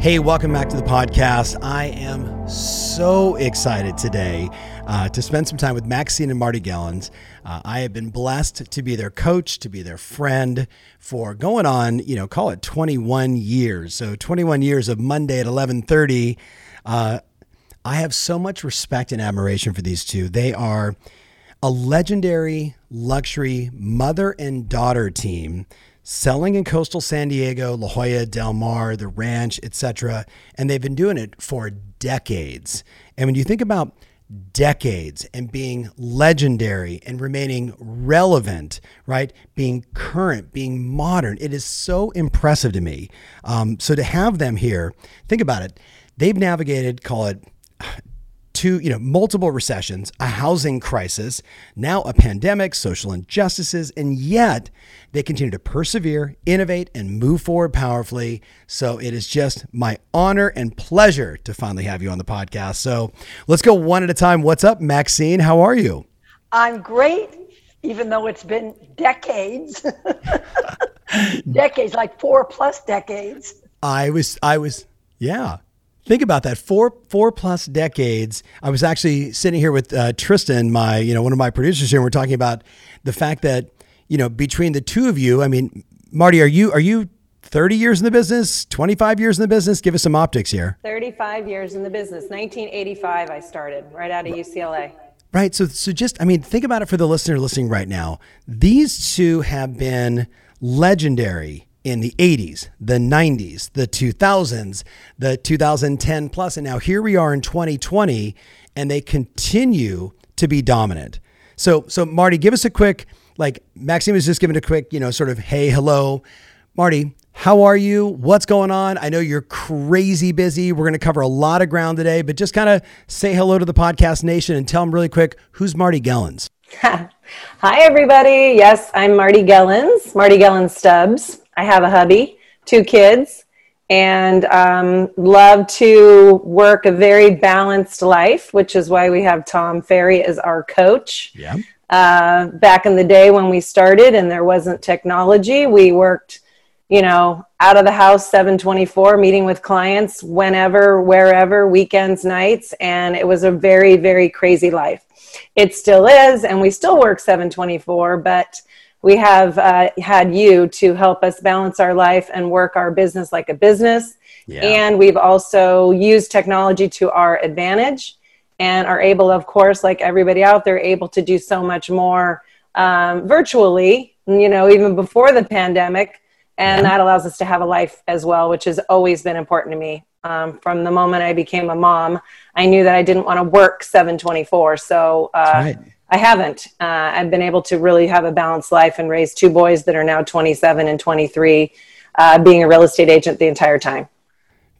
Hey, welcome back to the podcast. I am so excited today uh, to spend some time with Maxine and Marty Gellens. Uh, I have been blessed to be their coach, to be their friend for going on, you know, call it 21 years. So 21 years of Monday at 11:30. Uh, I have so much respect and admiration for these two. They are a legendary luxury mother and daughter team selling in coastal San Diego, La Jolla, Del Mar, the ranch, etc. And they've been doing it for decades. And when you think about decades and being legendary and remaining relevant, right? Being current, being modern, it is so impressive to me. Um, so to have them here, think about it. They've navigated, call it two, you know, multiple recessions, a housing crisis, now a pandemic, social injustices, and yet they continue to persevere, innovate, and move forward powerfully. So it is just my honor and pleasure to finally have you on the podcast. So let's go one at a time. What's up, Maxine? How are you? I'm great, even though it's been decades. decades, like four plus decades. I was, I was, yeah. Think about that. Four four plus decades. I was actually sitting here with uh, Tristan, my you know one of my producers here. and We're talking about the fact that you know between the two of you. I mean, Marty, are you are you 30 years in the business, 25 years in the business? Give us some optics here. 35 years in the business. 1985, I started right out of UCLA. Right. So, so just, I mean, think about it for the listener listening right now. These two have been legendary in the 80s, the 90s, the 2000s, the 2010 plus, and now here we are in 2020, and they continue to be dominant. So, so Marty, give us a quick, like Maxine was just giving a quick, you know, sort of hey, hello, Marty. How are you? What's going on? I know you're crazy busy. We're going to cover a lot of ground today, but just kind of say hello to the podcast nation and tell them really quick who's Marty Gellens. Hi, everybody. Yes, I'm Marty Gellens, Marty Gellens Stubbs. I have a hubby, two kids, and um, love to work a very balanced life, which is why we have Tom Ferry as our coach. Yeah. Uh, back in the day when we started and there wasn't technology, we worked, you know, out of the house 724, meeting with clients whenever, wherever, weekends, nights, and it was a very, very crazy life. It still is, and we still work 724, but we have uh, had you to help us balance our life and work our business like a business. Yeah. And we've also used technology to our advantage and are able, of course, like everybody out there, able to do so much more um, virtually, you know, even before the pandemic. And yeah. that allows us to have a life as well, which has always been important to me. Um, from the moment I became a mom, I knew that I didn't want to work 724. So, uh, right I haven't. Uh, I've been able to really have a balanced life and raise two boys that are now 27 and 23, uh, being a real estate agent the entire time.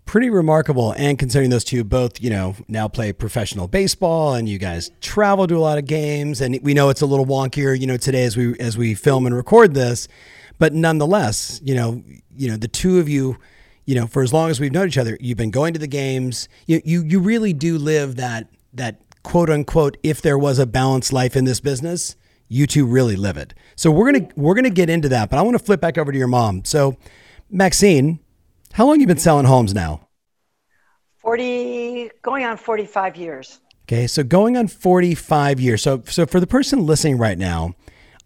Pretty remarkable. And considering those two both, you know, now play professional baseball and you guys travel to a lot of games and we know it's a little wonkier, you know, today as we as we film and record this, but nonetheless, you know, you know, the two of you, you know, for as long as we've known each other, you've been going to the games. You you you really do live that that quote unquote, if there was a balanced life in this business, you two really live it. So we're gonna we're gonna get into that, but I want to flip back over to your mom. So, Maxine, how long you been selling homes now? Forty, going on forty-five years. Okay, so going on forty-five years. So, so for the person listening right now,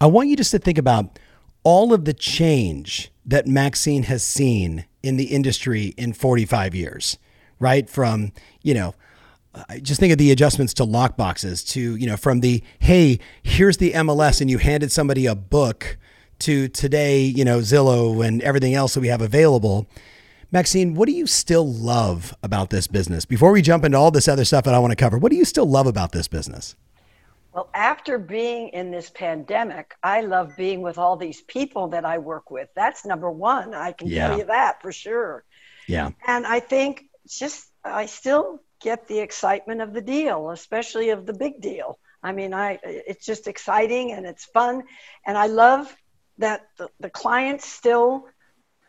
I want you just to think about all of the change that Maxine has seen in the industry in forty-five years. Right from you know just think of the adjustments to lock boxes to you know from the hey here's the mls and you handed somebody a book to today you know zillow and everything else that we have available. Maxine what do you still love about this business? Before we jump into all this other stuff that i want to cover what do you still love about this business? Well after being in this pandemic i love being with all these people that i work with. That's number one. I can yeah. tell you that for sure. Yeah. And i think just i still get the excitement of the deal, especially of the big deal. I mean, I it's just exciting and it's fun, and I love that the, the clients still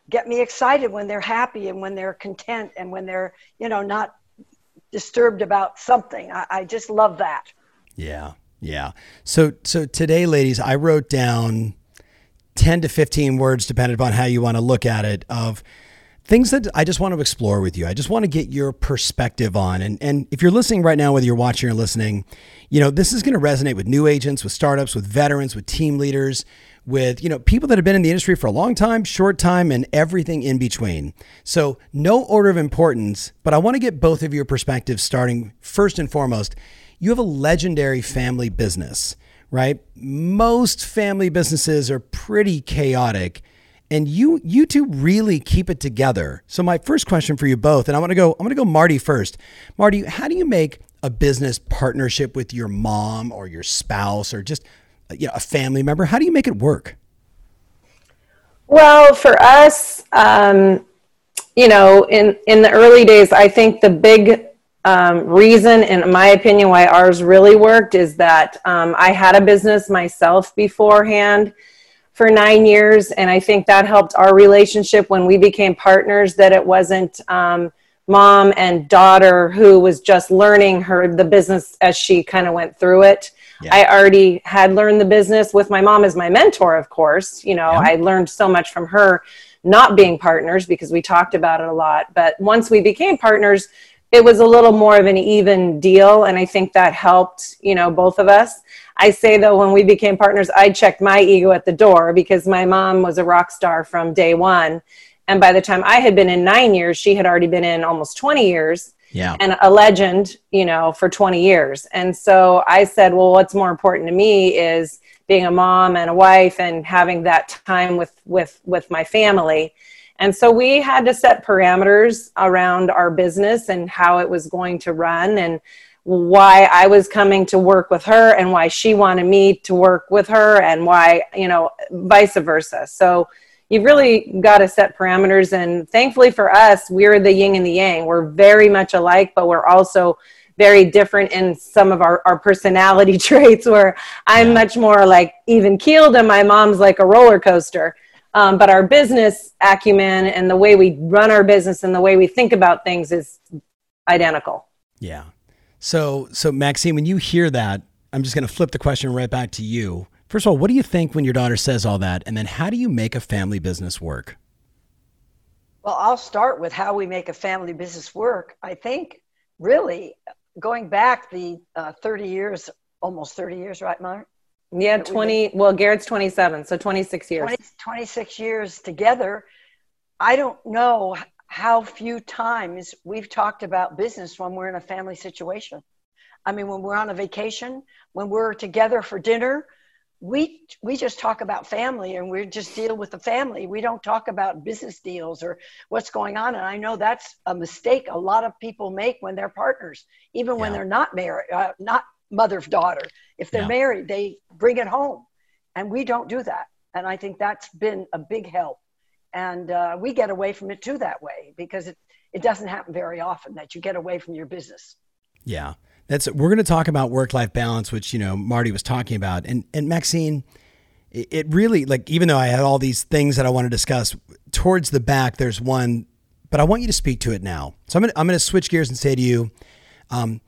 get me excited when they're happy and when they're content and when they're you know not disturbed about something. I, I just love that. Yeah, yeah. So so today, ladies, I wrote down ten to fifteen words, depending upon how you want to look at it, of things that I just want to explore with you. I just want to get your perspective on. And, and if you're listening right now, whether you're watching or listening, you know, this is going to resonate with new agents, with startups, with veterans, with team leaders, with, you know, people that have been in the industry for a long time, short time, and everything in between. So no order of importance, but I want to get both of your perspectives starting first and foremost. You have a legendary family business, right? Most family businesses are pretty chaotic and you you two really keep it together. So my first question for you both, and I want to go I'm to go Marty first. Marty, how do you make a business partnership with your mom or your spouse or just you know a family member? How do you make it work? Well, for us, um, you know, in in the early days, I think the big um, reason, in my opinion, why ours really worked is that um, I had a business myself beforehand for nine years. And I think that helped our relationship when we became partners, that it wasn't um, mom and daughter who was just learning her the business as she kind of went through it. Yeah. I already had learned the business with my mom as my mentor, of course. You know, yeah. I learned so much from her not being partners because we talked about it a lot. But once we became partners, it was a little more of an even deal. And I think that helped, you know, both of us. I say though, when we became partners, I checked my ego at the door because my mom was a rock star from day one. And by the time I had been in nine years, she had already been in almost 20 years. Yeah. And a legend, you know, for 20 years. And so I said, well, what's more important to me is being a mom and a wife and having that time with with with my family. And so we had to set parameters around our business and how it was going to run and why I was coming to work with her and why she wanted me to work with her and why, you know, vice versa. So you've really got to set parameters. And thankfully for us, we're the yin and the yang. We're very much alike, but we're also very different in some of our, our personality traits where I'm much more like even keeled and my mom's like a roller coaster. Um, but our business acumen and the way we run our business and the way we think about things is identical. Yeah. So, so Maxine, when you hear that, I'm just going to flip the question right back to you. First of all, what do you think when your daughter says all that? And then how do you make a family business work? Well, I'll start with how we make a family business work. I think really going back the uh, 30 years, almost 30 years, right, Mark? Yeah, 20. Well, Garrett's 27, so 26 years. 20, 26 years together. I don't know how few times we've talked about business when we're in a family situation. I mean, when we're on a vacation, when we're together for dinner, we we just talk about family and we just deal with the family. We don't talk about business deals or what's going on. And I know that's a mistake a lot of people make when they're partners, even yeah. when they're not married, uh, not mother daughter. If they're yeah. married, they bring it home, and we don't do that. And I think that's been a big help and uh, we get away from it too that way because it, it doesn't happen very often that you get away from your business. Yeah. That's we're going to talk about work-life balance which you know marty was talking about. And and maxine it, it really like even though i had all these things that i want to discuss towards the back there's one but i want you to speak to it now. So i'm going to, I'm going to switch gears and say to you um,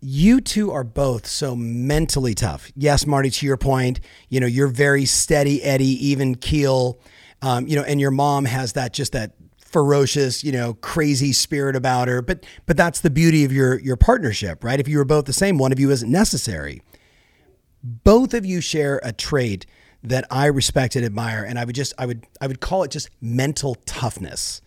you two are both so mentally tough. Yes, Marty, to your point, you know, you're very steady, Eddie, even keel um, you know, and your mom has that just that ferocious, you know, crazy spirit about her. But but that's the beauty of your your partnership, right? If you were both the same, one of you isn't necessary. Both of you share a trait that I respect and admire, and I would just I would I would call it just mental toughness,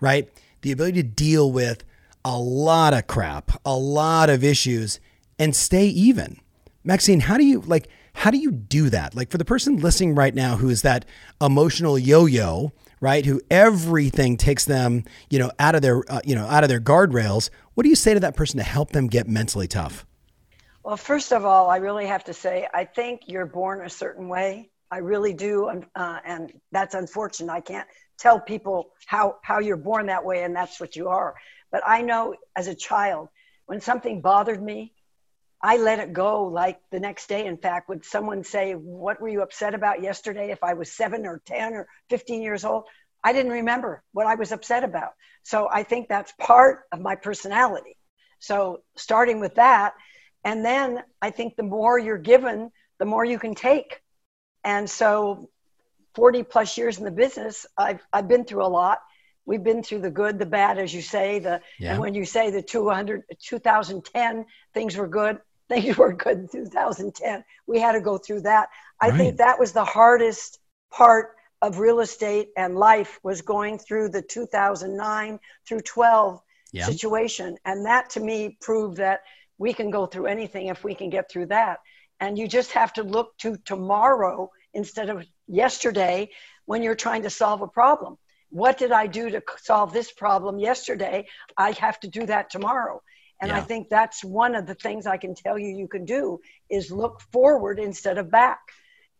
right? The ability to deal with a lot of crap, a lot of issues, and stay even. Maxine, how do you like? How do you do that? Like for the person listening right now who is that emotional yo-yo, right? Who everything takes them, you know, out of their, uh, you know, out of their guardrails. What do you say to that person to help them get mentally tough? Well, first of all, I really have to say, I think you're born a certain way. I really do, uh, and that's unfortunate. I can't tell people how how you're born that way and that's what you are but i know as a child when something bothered me i let it go like the next day in fact would someone say what were you upset about yesterday if i was 7 or 10 or 15 years old i didn't remember what i was upset about so i think that's part of my personality so starting with that and then i think the more you're given the more you can take and so 40 plus years in the business, I've, I've been through a lot. We've been through the good, the bad, as you say. The yeah. and when you say the 200, 2010 things were good, things were good in 2010. We had to go through that. I right. think that was the hardest part of real estate and life was going through the 2009 through 12 yeah. situation, and that to me proved that we can go through anything if we can get through that. And you just have to look to tomorrow instead of yesterday when you're trying to solve a problem. What did I do to solve this problem yesterday? I have to do that tomorrow. And yeah. I think that's one of the things I can tell you you can do is look forward instead of back.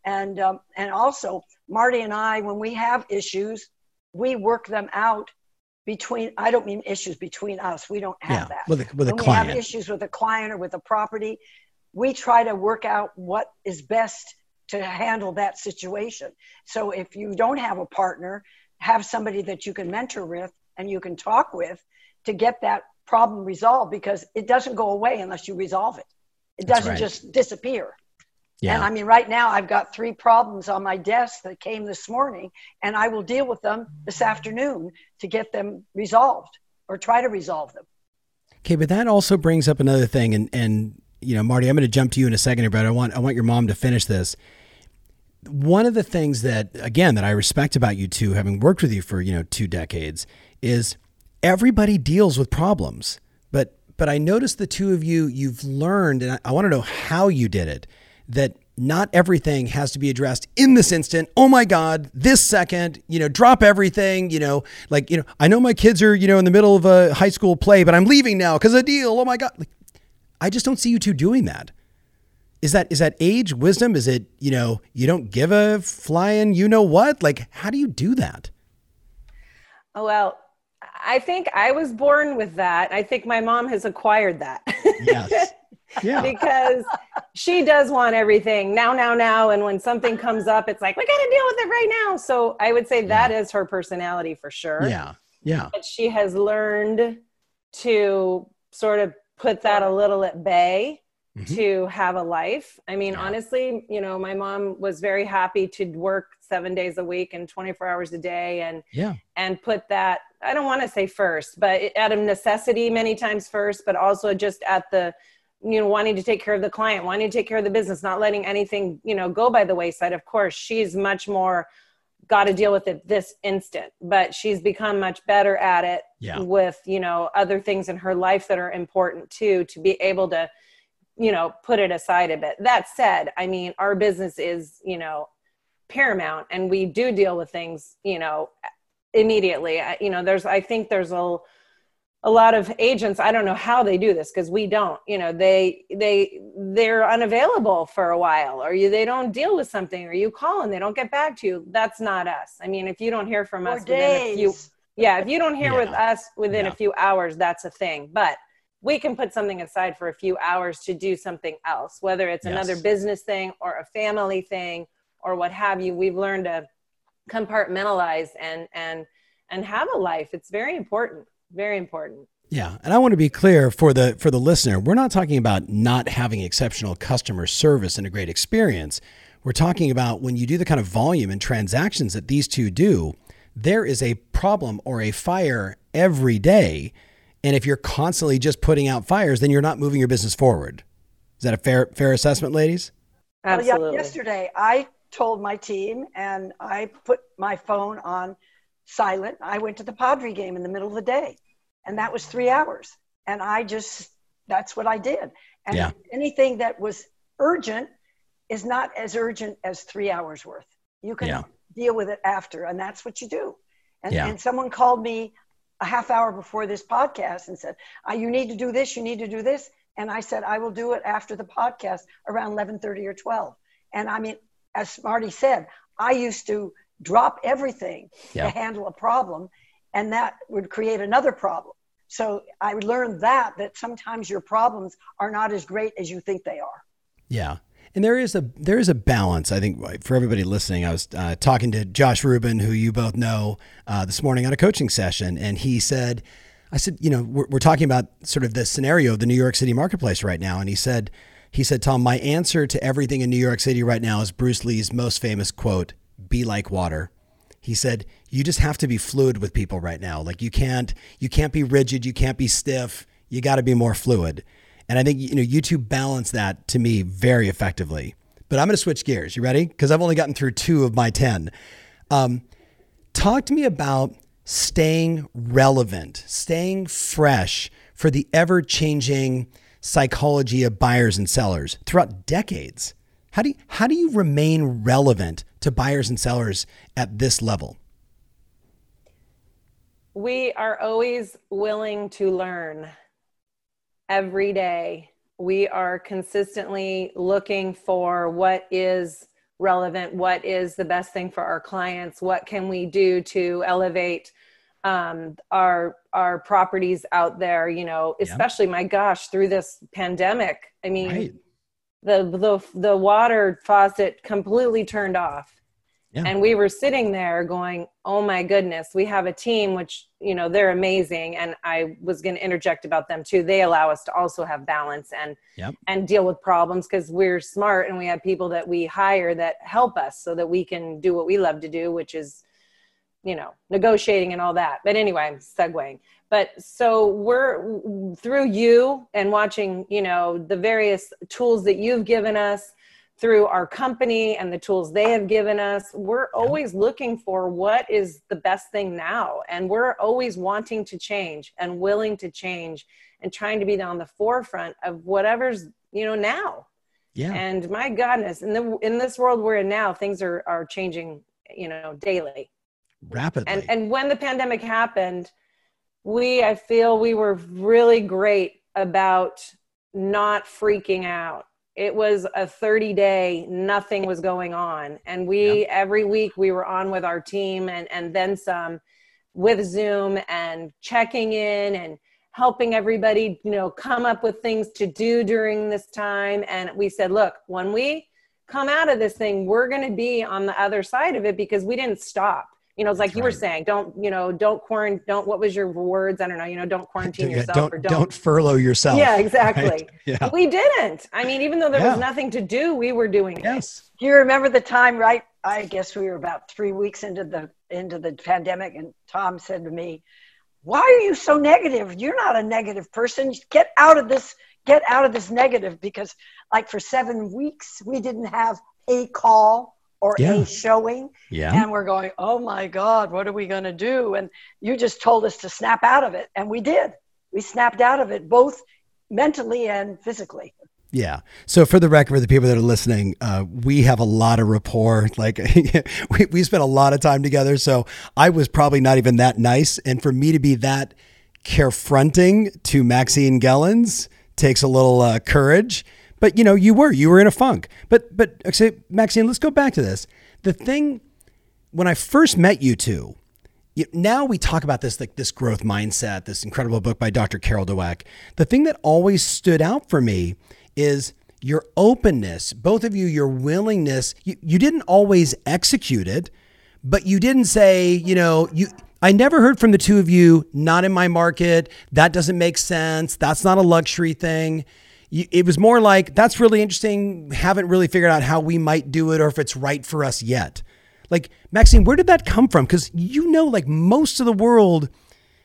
And um, and also Marty and I, when we have issues, we work them out between. I don't mean issues between us. We don't have yeah, that. With a, with when a client. we have issues with a client or with a property, we try to work out what is best to handle that situation. So if you don't have a partner, have somebody that you can mentor with and you can talk with to get that problem resolved because it doesn't go away unless you resolve it. It doesn't right. just disappear. Yeah. And I mean, right now I've got three problems on my desk that came this morning, and I will deal with them this afternoon to get them resolved or try to resolve them. Okay, but that also brings up another thing, and and you know, Marty, I'm going to jump to you in a second here, but I want I want your mom to finish this one of the things that again that I respect about you two, having worked with you for you know two decades, is everybody deals with problems. But but I noticed the two of you, you've learned, and I, I want to know how you did it. That not everything has to be addressed in this instant. Oh my God, this second, you know, drop everything, you know, like, you know, I know my kids are, you know, in the middle of a high school play, but I'm leaving now because a deal. Oh my God. Like, I just don't see you two doing that is that is that age wisdom is it you know you don't give a flying you know what like how do you do that oh well i think i was born with that. I think my mom has acquired that. Yes. Yeah. Because she does want everything now now now. And when something comes up it's like we got to deal with it right now. So i would say that yeah. is her personality for sure. Yeah. Yeah. But she has learned to sort of put that a little at bay mm-hmm. to have a life. I mean, yeah. honestly, you know, my mom was very happy to work seven days a week and 24 hours a day and yeah. and put that i don't want to say first but out of necessity many times first but also just at the you know wanting to take care of the client wanting to take care of the business not letting anything you know go by the wayside of course she's much more got to deal with it this instant but she's become much better at it yeah. with you know other things in her life that are important too to be able to you know put it aside a bit that said i mean our business is you know paramount and we do deal with things you know immediately you know there's i think there's a a lot of agents i don't know how they do this because we don't you know they they they're unavailable for a while or you they don't deal with something or you call and they don't get back to you that's not us i mean if you don't hear from us within a few yeah if you don't hear yeah. with us within yeah. a few hours that's a thing but we can put something aside for a few hours to do something else, whether it's yes. another business thing or a family thing or what have you. We've learned to compartmentalize and and and have a life. It's very important. Very important. Yeah, and I want to be clear for the for the listener. We're not talking about not having exceptional customer service and a great experience. We're talking about when you do the kind of volume and transactions that these two do, there is a problem or a fire every day and if you're constantly just putting out fires, then you're not moving your business forward. Is that a fair fair assessment, ladies? Absolutely. Well, yeah, yesterday I told my team and I put my phone on silent. I went to the Padre game in the middle of the day, and that was three hours. And I just that's what I did. And yeah. anything that was urgent is not as urgent as three hours worth. You can yeah. deal with it after, and that's what you do. And, yeah. and someone called me a half hour before this podcast and said, uh, "You need to do this. You need to do this." And I said, "I will do it after the podcast around 11:30 or 12." And I mean, as Marty said, I used to drop everything Yeah. to handle a problem, and that would create another problem. So I learned that that sometimes your problems are not as great as you think they are. Yeah. And there is a there is a balance. I think for everybody listening. I was uh, talking to Josh Rubin, who you both know, uh, this morning on a coaching session, and he said, "I said, you know, we're, we're talking about sort of the scenario of the New York City marketplace right now." And he said, he said, Tom, my answer to everything in New York City right now is Bruce Lee's most famous quote: "Be like water." He said, "You just have to be fluid with people right now. Like you can't you can't be rigid, you can't be stiff. You got to be more fluid." And I think you know you two balance that to me very effectively. But I'm going to switch gears. You ready? Because I've only gotten through two of my ten. Um, talk to me about staying relevant, staying fresh for the ever changing psychology of buyers and sellers throughout decades. How do you, how do you remain relevant to buyers and sellers at this level? We are always willing to learn every day. We are consistently looking for what is relevant, what is the best thing for our clients, what can we do to elevate um, our our properties out there. You know, especially my gosh, through this pandemic. I mean, Right. the the the water faucet completely turned off Yeah. and we were sitting there going oh my goodness we have a team which you know they're amazing and i was going to interject about them too they allow us to also have balance and Yep. and deal with problems because we're smart and we have people that we hire that help us so that we can do what we love to do which is you know negotiating and all that. But anyway i'm segueing. But so we're through you and watching you know the various tools that you've given us through our company and the tools they have given us we're always looking for what is the best thing now. And we're always wanting to change and willing to change and trying to be on the forefront of whatever's you know now. Yeah. and my goodness in the in this world we're in now things are are changing you know daily Rapidly. and and when the pandemic happened we i feel we were really great about not freaking out. It was a 30 day nothing was going on. And we every week we were on with our team and and then some with zoom and checking in and helping everybody you know come up with things to do during this time. And we said look when we come out of this thing we're going to be on the other side of it because we didn't stop you know it's like That's you were saying don't you know don't quarantine don't what was your words i don't know you know don't quarantine Yeah, yourself don't, or don't furlough yourself. yeah exactly right? Yeah. we didn't i mean even though there Yeah. was nothing to do we were doing it Yes. Do you remember the time, right? I guess we were about three weeks into the into the pandemic, and Tom said to me, "Why are you so negative? You're not a negative person. Get out of this. Get out of this negative." Because, like, for seven weeks, we didn't have a call or Yeah. a showing, Yeah. and we're going, "Oh my God, what are we going to do?" And you just told us to snap out of it, and we did. We snapped out of it, both mentally and physically. Yeah. So for the record, for the people that are listening, uh, we have a lot of rapport. Like we, we spent a lot of time together. So I was probably not even that nice. And for me to be that carefronting to Maxine Gellens takes a little uh, courage. But you know, you were, you were in a funk. But, but actually, Maxine, let's go back to this. The thing, when I first met you two, now we talk about this like this growth mindset this incredible book by dr carol dweck the thing that always stood out for me is your openness both of you your willingness you, you didn't always execute it but you didn't say you know you i never heard from the two of you not in my market that doesn't make sense that's not a luxury thing it was more like that's really interesting haven't really figured out how we might do it or if it's right for us yet like Maxine, where did that come from? Because you know, like most of the world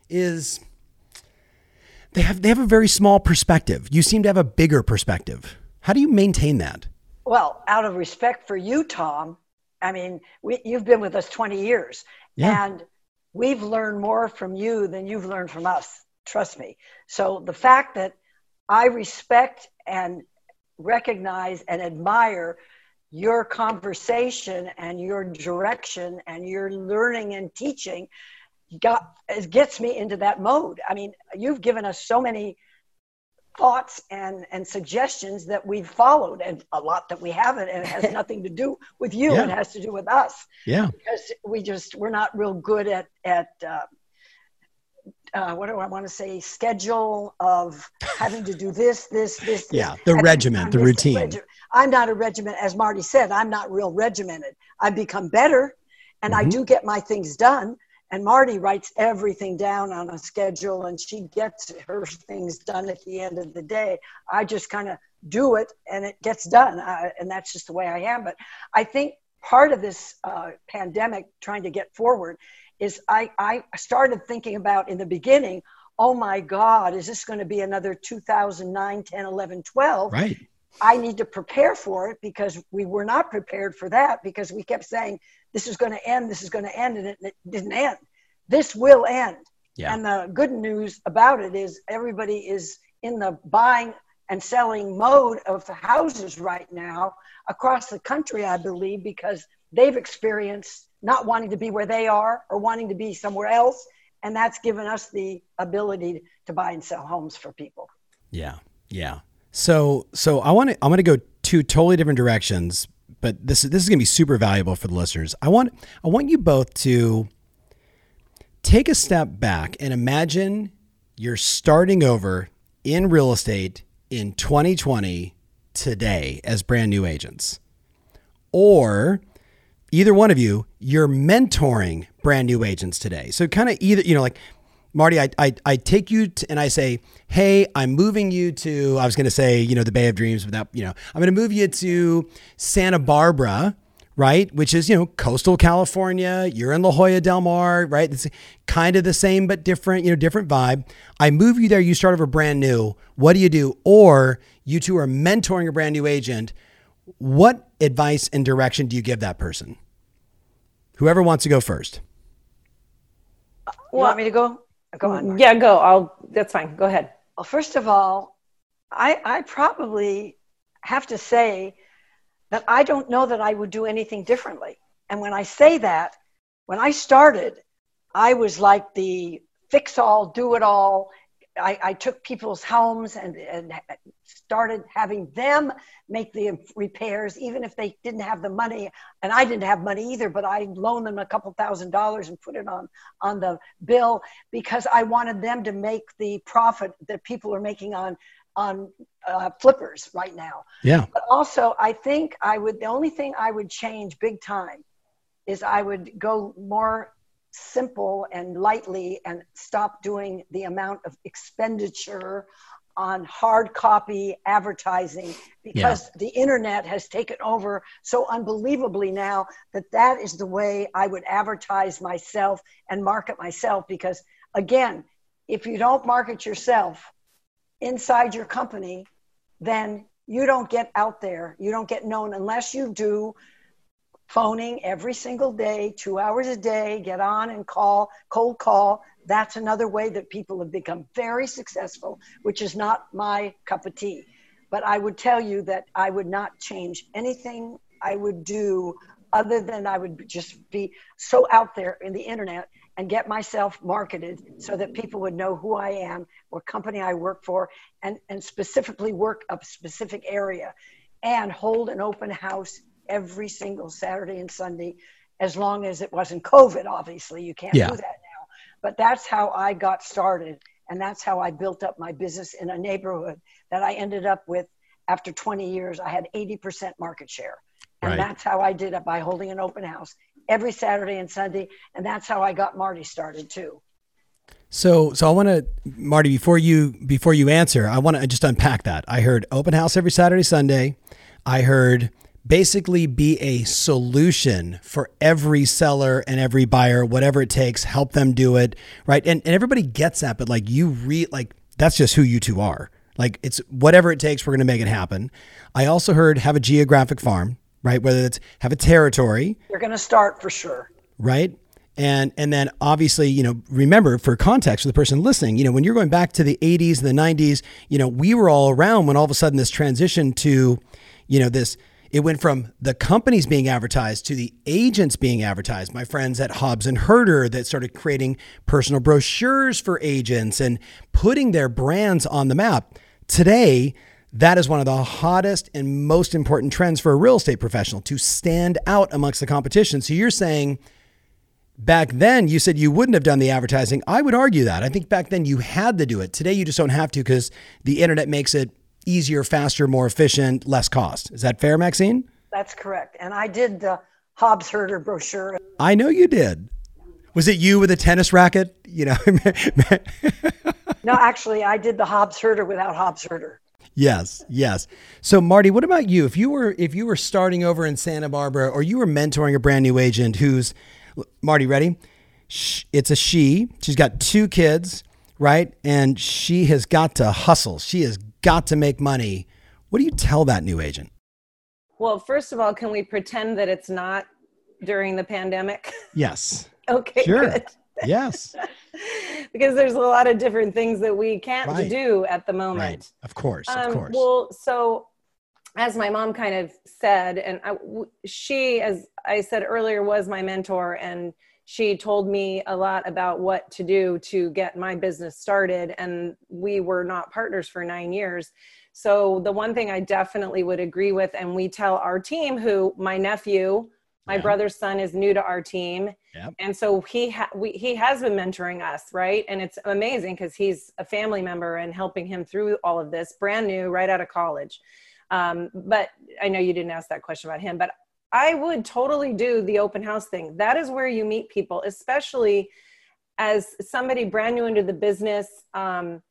is they have they have a very small perspective. You seem to have a bigger perspective. How do you maintain that? Well, out of respect for you, Tom, I mean, we, you've been with us 20 years, Yeah. and we've learned more from you than you've learned from us. Trust me. So the fact that I respect and recognize and admire your conversation and your direction and your learning and teaching got it gets me into that mode. I mean, you've given us so many thoughts and and suggestions that we've followed and a lot that we haven't and it has nothing to do with you Yeah. it has to do with us Yeah. because we just we're not real good at at uh, uh, what do I want to say? Schedule of having to do this, this, this. Yeah, the this regiment, the routine. regi- I'm not a regiment, as Marty said. I'm not real regimented. I've become better, and I Mhm. do get my things done. And Marty writes everything down on a schedule, and she gets her things done at the end of the day. I just kind of do it, and it gets done, uh, and that's just the way I am. But I think part of this uh, pandemic, trying to get forward, is I, I started thinking about in the beginning, oh my God, is this going to be another 2009, 10, 11, 12? Right. I need to prepare for it because we were not prepared for that because we kept saying, this is going to end, this is going to end, and it, it didn't end. This will end. Yeah. And the good news about it is everybody is in the buying and selling mode of houses right now across the country, I believe, because they've experienced not wanting to be where they are or wanting to be somewhere else. And that's given us the ability to buy and sell homes for people. Yeah. Yeah. So so I want to I want to go two totally different directions, but this is this is going to be super valuable for the listeners. I want I want you both to take a step back and imagine you're starting over in real estate in 2020 today as brand new agents. Or either one of you, you're mentoring brand new agents today. So kind of either, you know, like Marty, I, I, I take you to, and I say, hey, I'm moving you to, I was going to say, you know, the Bay of Dreams without, you know, I'm going to move you to Santa Barbara, right? Which is, you know, coastal California. You're in La Jolla Del Mar, right? It's kind of the same, but different, you know, different vibe. I move you there. You start over brand new. What do you do? Or you two are mentoring a brand new agent. What advice and direction do you give that person? Whoever wants to go first. You want me to go? Go on. Mark. Yeah, go. I'll. That's fine. Go ahead. Well, first of all, I, I probably have to say that I don't know that I would do anything differently. And when I say that, when I started, I was like the fix all, do it all. I, I took people's homes and, and started having them make the repairs, even if they didn't have the money. And I didn't have money either, but I loaned them a couple thousand dollars and put it on, on the bill because I wanted them to make the profit that people are making on, on uh, flippers right now. Yeah. But also, I think I would, the only thing I would change big time is I would go more simple and lightly and stop doing the amount of expenditure on hard copy advertising because the internet has taken over so unbelievably now that that is the way I would advertise myself and market myself because again if you don't market yourself inside your company then you don't get out there. You don't get known unless you do phoning every single day, two hours a day, get on and call, cold call. That's another way that people have become very successful, which is not my cup of tea. But I would tell you that I would not change anything I would do other than I would just be so out there in the internet and get myself marketed so that people would know who I am, what company I work for, and, and specifically work a specific area and hold an open house every single Saturday and Sunday, as long as it wasn't COVID, obviously. You can't Yeah. do that now. But that's how I got started. And that's how I built up my business in a neighborhood that I ended up with after 20 years. I had 80% market share. And Right. that's how I did it by holding an open house every Saturday and Sunday. And that's how I got Marty started too. So, so I want to, Marty, before you before you answer, I want to just unpack that. I heard open house every Saturday, Sunday. I heard basically be a solution for every seller and every buyer, whatever it takes, help them do it, right? And and everybody gets that, but like you re like that's just who you two are. Like it's whatever it takes, we're going to make it happen. I also heard have a geographic farm, right? Whether it's have a territory, You're going to start for sure. right? And and then obviously, you know, remember for context for the person listening, you know, when you're going back to the 80s and the 90s, you know, we were all around when all of a sudden this transition to, you know, this it went from the companies being advertised to the agents being advertised. My friends at Hobbs and Herder that started creating personal brochures for agents and putting their brands on the map. today, that is one of the hottest and most important trends for a real estate professional to stand out amongst the competition. So you're saying back then you said you wouldn't have done the advertising. I would argue that. I think back then you had to do it. Today you just don't have to because the internet makes it easier, faster, more efficient, less cost. Is that fair, Maxine? That's correct. And I did the Hobbs Herder brochure. I know you did. Was it you with a tennis racket? You know. no, actually, I did the Hobbs Herder without Hobbs Herder. Yes, yes. So Marty, what about you? If you were if you were starting over in Santa Barbara or you were mentoring a brand new agent who's Marty, ready? It's a she. She's got two kids, right? And she has got to hustle. She has got to make money. What do you tell that new agent? Well, first of all, can we pretend that it's not during the pandemic? Yes. okay, sure. good. Yes. because there's a lot of different things that we can't right. do at the moment. Right. Of course. Of um, course. Well, so as my mom kind of said, and I, she, as I said earlier, was my mentor, and she told me a lot about what to do to get my business started. And we were not partners for nine years. So, the one thing I definitely would agree with, and we tell our team, who my nephew, my yeah. brother's son, is new to our team. Yep. And so he ha- we, he has been mentoring us, right? And it's amazing because he's a family member and helping him through all of this, brand new, right out of college. Um, but I know you didn't ask that question about him, but I would totally do the open house thing. That is where you meet people, especially as somebody brand new into the business. Um,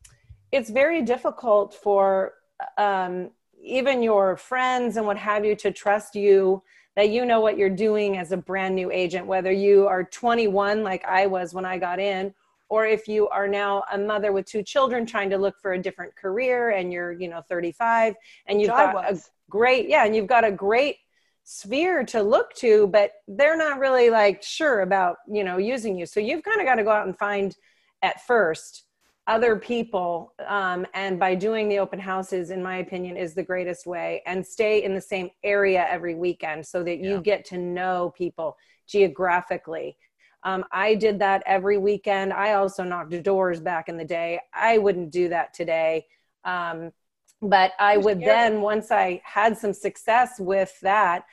it's very difficult for um, even your friends and what have you to trust you that you know what you're doing as a brand new agent, whether you are 21 like I was when I got in, or if you are now a mother with two children trying to look for a different career and you're you know 35 and you've got a great yeah and you've got a great sphere to look to but they're not really like sure about you know using you so you've kind of got to go out and find at first other people um, and by doing the open houses in my opinion is the greatest way and stay in the same area every weekend so that you yeah. get to know people geographically um, I did that every weekend. I also knocked doors back in the day. I wouldn't do that today. Um, but I would then, once I had some success with that,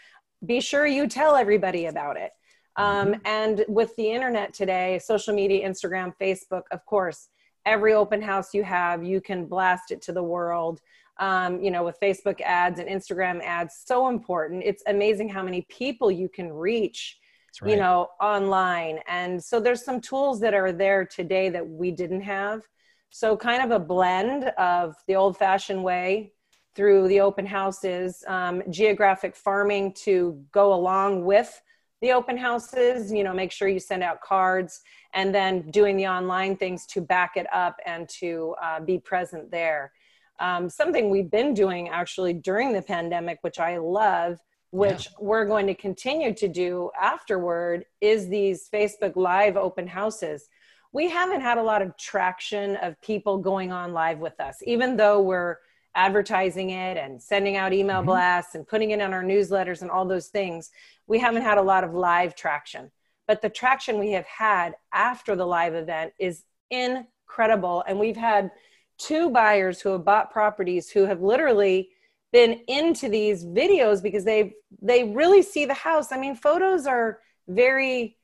be sure you tell everybody about it. Um, mm-hmm. And with the internet today, social media, Instagram, Facebook, of course, every open house you have, you can blast it to the world. Um, you know, with Facebook ads and Instagram ads, so important. It's amazing how many people you can reach right. you know, online. And so there's some tools that are there today that we didn't have. So kind of a blend of the old fashioned way through the open houses, um, geographic farming to go along with the open houses, you know, make sure you send out cards and then doing the online things to back it up and to uh, be present there. Um, something we've been doing actually during the pandemic, which I love, which yeah. we're going to continue to do afterward, is these Facebook Live open houses. We haven't had a lot of traction of people going on live with us, even though we're advertising it and sending out email mm-hmm. blasts and putting it in our newsletters and all those things. We haven't had a lot of live traction. But the traction we have had after the live event is incredible. And we've had two buyers who have bought properties who have literally been into these videos because they they really see the house. I mean, photos are very,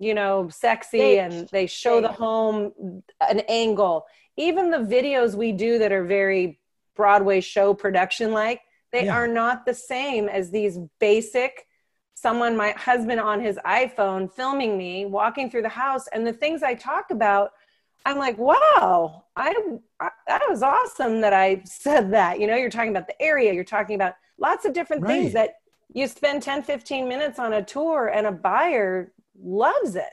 you know, sexy and they show the home an angle. Even the videos we do that are very Broadway show production like, they yeah. are not the same as these basic someone my husband on his iPhone filming me walking through the house and the things I talk about I'm like, wow, I, I, that was awesome that I said that. You know, you're talking about the area, you're talking about lots of different right. things that you spend 10, 15 minutes on a tour and a buyer loves it.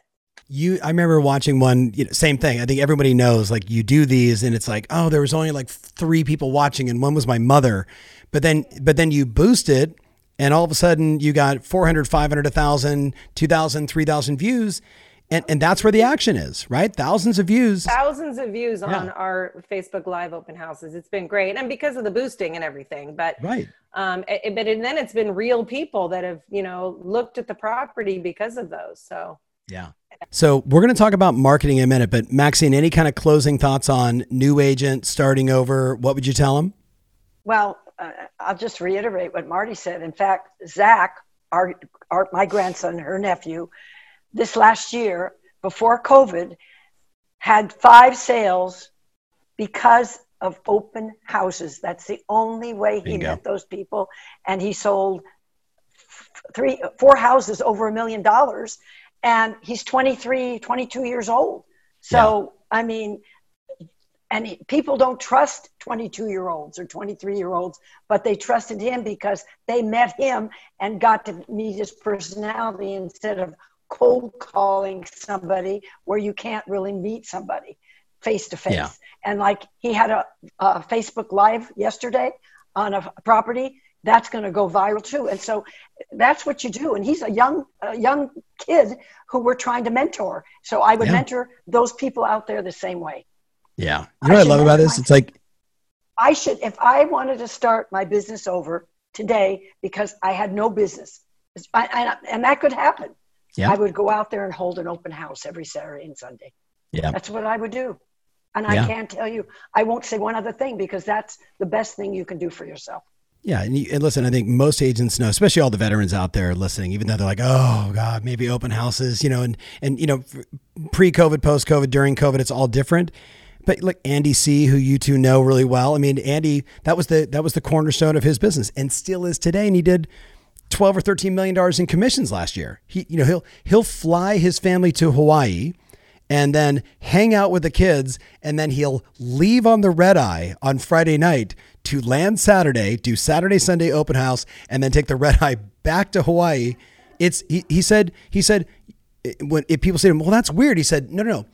You, I remember watching one, you know, same thing. I think everybody knows, like you do these and it's like, oh, there was only like three people watching and one was my mother. But then, but then you boost it and all of a sudden you got 400, 500, 1,000, 2,000, 3,000 views and and that's where the action is, right? Thousands of views. Thousands of views yeah. on our Facebook Live open houses. It's been great, and because of the boosting and everything. But right. Um, it, but and then it's been real people that have you know looked at the property because of those. So yeah. So we're going to talk about marketing in a minute, but Maxine, any kind of closing thoughts on new agent starting over? What would you tell them? Well, uh, I'll just reiterate what Marty said. In fact, Zach, our, our my grandson, her nephew, this last year before COVID, had five sales because of open houses. That's the only way he Bingo. met those people, and he sold three, four houses over a million dollars, and he's 23, 22 years old. So I mean, and he, people don't trust 22 year olds or 23 year olds, but they trusted him because they met him and got to meet his personality instead of cold calling somebody where you can't really meet somebody face to face. And like he had a, a Facebook Live yesterday on a property that's going to go viral too. And so that's what you do. And he's a young, a young kid who we're trying to mentor. So I would Yeah. mentor those people out there the same way. Yeah. You know what I love about this? It's like, I should, if I wanted to start my business over today because I had no business, I, I, and that could happen. Yeah. I would go out there and hold an open house every Saturday and Sunday. yeah. That's what I would do. And Yeah. I can't tell you, I won't say one other thing because that's the best thing you can do for yourself. Yeah, and, you, and listen, I think most agents know, especially all the veterans out there listening, even though they're like, "Oh God, maybe open houses," you know, and and you know, pre-COVID, post-COVID, during COVID, it's all different. But like Andy C, who you two know really well, I mean, Andy, that was the that was the cornerstone of his business, and still is today. And he did twelve or thirteen million dollars in commissions last year. He, you know, he'll he'll fly his family to Hawaii and then hang out with the kids and then he'll leave on the red eye on Friday night to land Saturday, do Saturday Sunday open house and then take the red eye back to Hawaii. It's he, he said he said eh, when if people say to him, "Well, that's weird." He said, "No, no, no.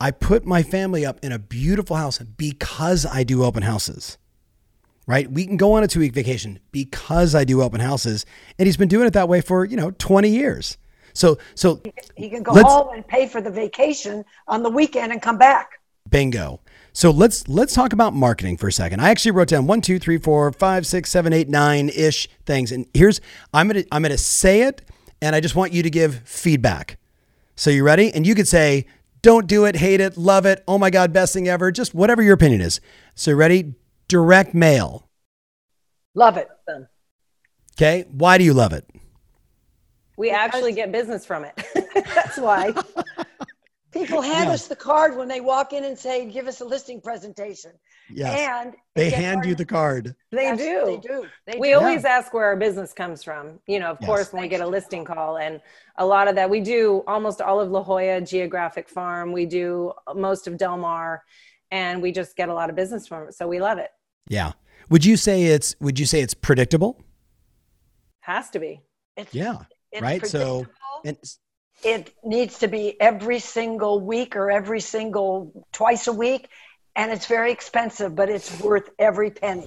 I put my family up in a beautiful house because I do open houses." Right? We can go on a 2-week vacation because I do open houses and he's been doing it that way for, you know, 20 years. So so He can go home and pay for the vacation on the weekend and come back. Bingo. So let's let's talk about marketing for a second. I actually wrote down one, two, three, four, five, six, seven, eight, nine ish things. And here's I'm gonna I'm gonna say it, and I just want you to give feedback. So you ready? And you could say, don't do it, hate it, love it, oh my god, best thing ever, just whatever your opinion is. So ready? Direct mail. Love it. Okay. Why do you love it? We actually get business from it. That's why. People hand Yeah. us the card when they walk in and say, give us a listing presentation. Yes. And they hand our- you the card. They Yes, do. They do. They we do. always ask where our business comes from you know of Yes. course when we get a listing call and a lot of that we do almost all of la jolla geographic farm we do most of del mar and we just get a lot of business from it so we love it Yeah. Would you say it's would you say it's predictable? has to be It's, Yeah. it's right? So-. It needs to be every single week or every single twice a week. And it's very expensive, but it's worth every penny.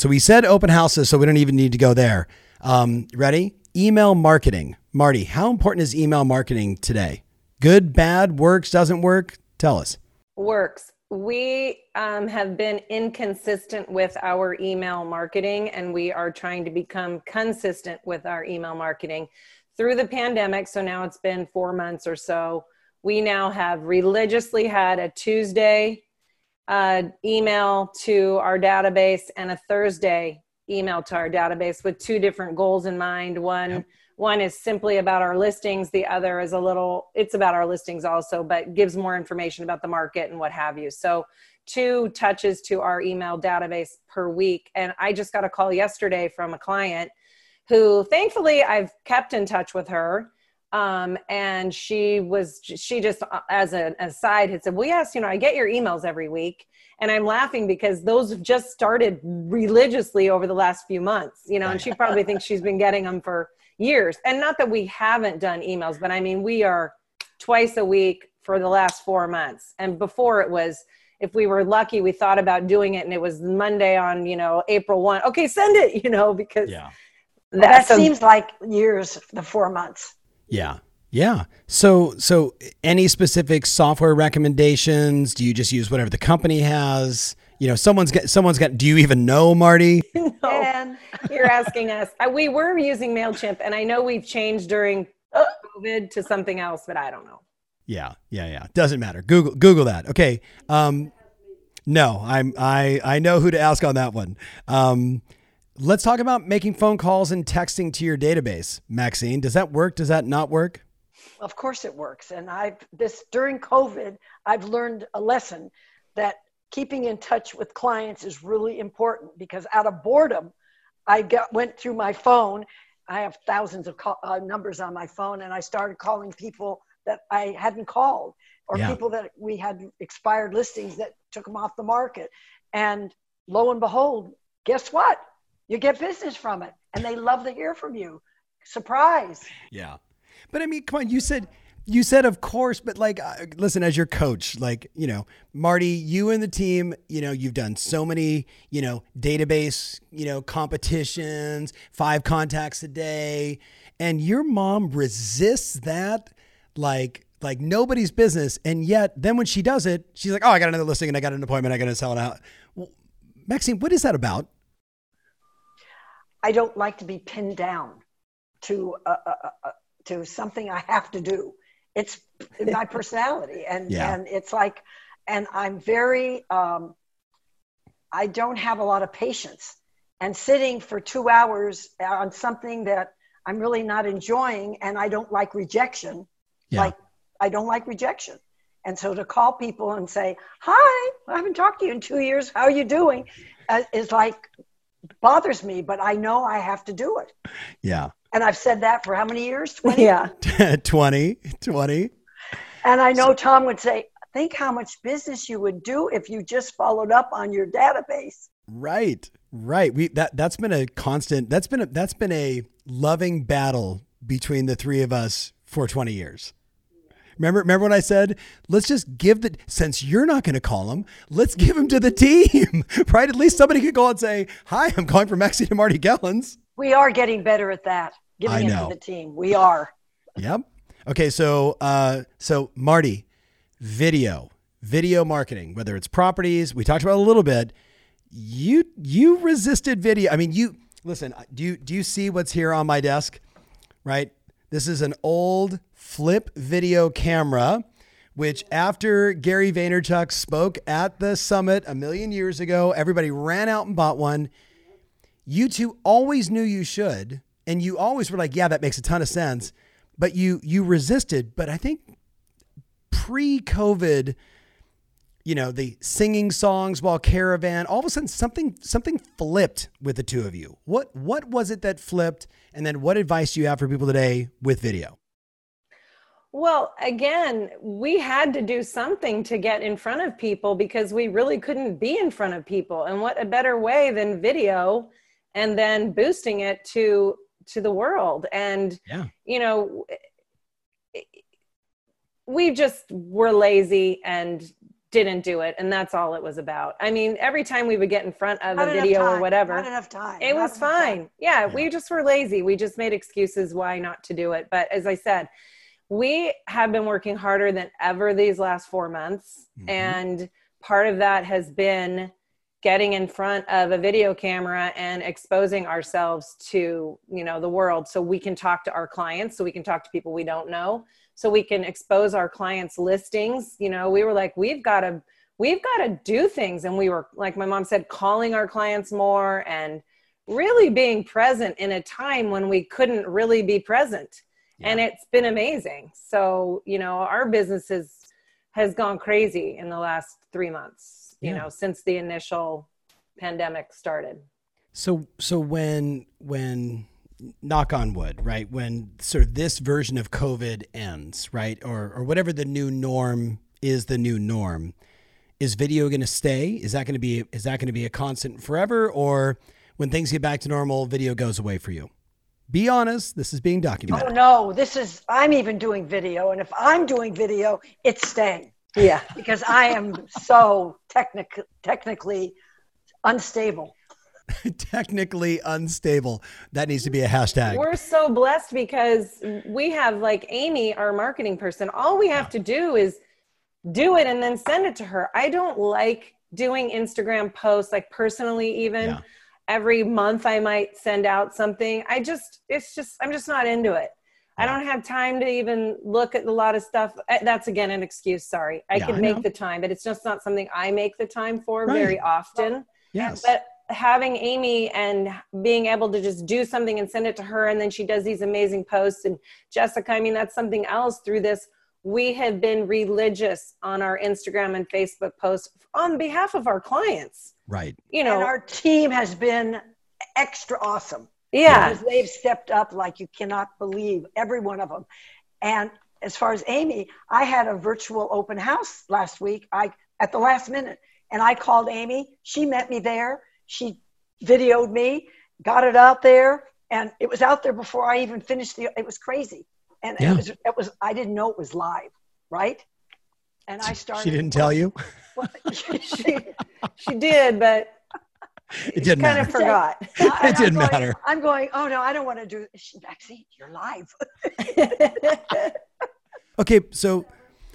So we said open houses, so we don't even need to go there. Um, ready? Email marketing. Marty, how important is email marketing today? Good, bad, works, doesn't work? Tell us. works we um, have been inconsistent with our email marketing and we are trying to become consistent with our email marketing through the pandemic so now it's been four months or so we now have religiously had a tuesday uh, email to our database and a thursday email to our database with two different goals in mind. One Yep. one is simply about our listings. The other is a little it's about our listings also but gives more information about the market and what have you. So two touches to our email database per week. And i just got a call yesterday from a client who thankfully i've kept in touch with her um, and she was she just as an aside had said well yes you know i get your emails every week and i'm laughing because those have just started religiously over the last few months you know and she probably thinks she's been getting them for years and not that we haven't done emails but i mean we are twice a week for the last four months and before it was if we were lucky, we thought about doing it and it was Monday on, you know, April 1. Okay, send it, you know, because yeah. that, that so, seems like years, the four months. Yeah. Yeah. So, so any specific software recommendations? Do you just use whatever the company has? You know, someone's got, someone's got, do you even know, Marty? no, and you're asking us. we were using MailChimp and I know we've changed during COVID to something else, but I don't know. Yeah. Yeah. Yeah. Doesn't matter. Google, Google that. Okay. Um, no, I'm, I, I know who to ask on that one. Um, let's talk about making phone calls and texting to your database. Maxine, does that work? Does that not work? Of course it works. And I've this during COVID, I've learned a lesson that keeping in touch with clients is really important because out of boredom, I got, went through my phone. I have thousands of call, uh, numbers on my phone, and I started calling people that I hadn't called or yeah. people that we had expired listings that took them off the market. And lo and behold, guess what? You get business from it, and they love to hear from you. Surprise. Yeah. But I mean, come on, you said you said of course, but like uh, listen as your coach, like, you know, Marty, you and the team, you know, you've done so many, you know, database, you know, competitions, five contacts a day, and your mom resists that like like nobody's business and yet then when she does it, she's like, "Oh, I got another listing and I got an appointment, I got to sell it out." Well, Maxine, what is that about? I don't like to be pinned down to a, a, a, to something I have to do. It's my personality, and yeah. and it's like, and I'm very, um, I don't have a lot of patience, and sitting for two hours on something that I'm really not enjoying, and I don't like rejection. Yeah. Like I don't like rejection. And so to call people and say, "Hi, I haven't talked to you in two years. How are you doing?" Uh, is like bothers me, but I know I have to do it. Yeah. And I've said that for how many years? 20? Yeah. 20, 20. And I know Tom would say, think how much business you would do if you just followed up on your database. Right. Right. We that that's been a constant that's been a that's been a loving battle between the three of us for 20 years. Remember, remember when I said, let's just give the, since you're not going to call them, let's give them to the team, right? At least somebody could call and say, hi, I'm calling for Maxine and Marty Gellens. We are getting better at that, giving it to the team. We are. Yep. Okay. So, uh, so Marty, video, video marketing, whether it's properties, we talked about a little bit. You, you resisted video. I mean, you, listen, do you, do you see what's here on my desk? Right? This is an old flip video camera, which after Gary Vaynerchuk spoke at the summit a million years ago, everybody ran out and bought one. You two always knew you should, and you always were like, "Yeah, that makes a ton of sense," but you you resisted. But I think pre-COVID, you know, the singing songs while caravan, all of a sudden something something flipped with the two of you. What what was it that flipped? And then what advice do you have for people today with video? Well, again, we had to do something to get in front of people because we really couldn't be in front of people. And what a better way than video and then boosting it to to the world. And yeah. you know, we just were lazy and didn't do it and that's all it was about i mean every time we would get in front of Not a video or whatever Not enough time. it Not was fine yeah, yeah, we just were lazy we just made excuses why not to do it but as i said we have been working harder than ever these last four months. Mm-hmm. and part of that has been getting in front of a video camera and exposing ourselves to you know the world so we can talk to our clients so we can talk to people we don't know so we can expose our clients listings. You know we were like we've got to we've got to do things. And we were like my mom said calling our clients more and really being present in a time when we couldn't really be present yeah. and it's been amazing so you know our business has has gone crazy in the last three months you yeah. know since the initial pandemic started so so when when knock on wood, right? When sort of this version of COVID ends, right? Or, or whatever the new norm is the new norm, is video going to stay? Is that going to be, is that going to be a constant forever? Or when things get back to normal, video goes away for you? Be honest. This is being documented. Oh no, this is, I'm even doing video. And if I'm doing video, it's staying. Yeah. Because I am so technic- technically unstable. technically unstable. That needs to be a hashtag. We're so blessed because we have like Amy, our marketing person. All we have yeah. to do is do it and then send it to her. I don't like doing Instagram posts, like personally, even. Yeah. Every month, I might send out something. I just, it's just, I'm just not into it. I don't have time to even look at a lot of stuff. Uh, that's again an excuse. Sorry, I yeah, could make the time, but it's just not something I make the time for right. very often. Yes. But having Amy and being able to just do something and send it to her, and then she does these amazing posts. And Jessica, I mean, that's something else through this. We have been religious on our Instagram and Facebook posts on behalf of our clients. Right. You know, and our team has been extra awesome. Yeah. Because they've stepped up like you cannot believe, every one of them. And as far as Amy, I had a virtual open house last week. I at the last minute, and I called Amy. She met me there. She videoed me, got it out there, and it was out there before I even finished the. It was crazy, and yeah. it was. It was. I didn't know it was live, right? And I started. She didn't tell you. Well, she, she did, but it didn't kind matter. of forgot. it didn't going, matter. I'm going, oh no, I don't want to do Maxine, you're live. okay, so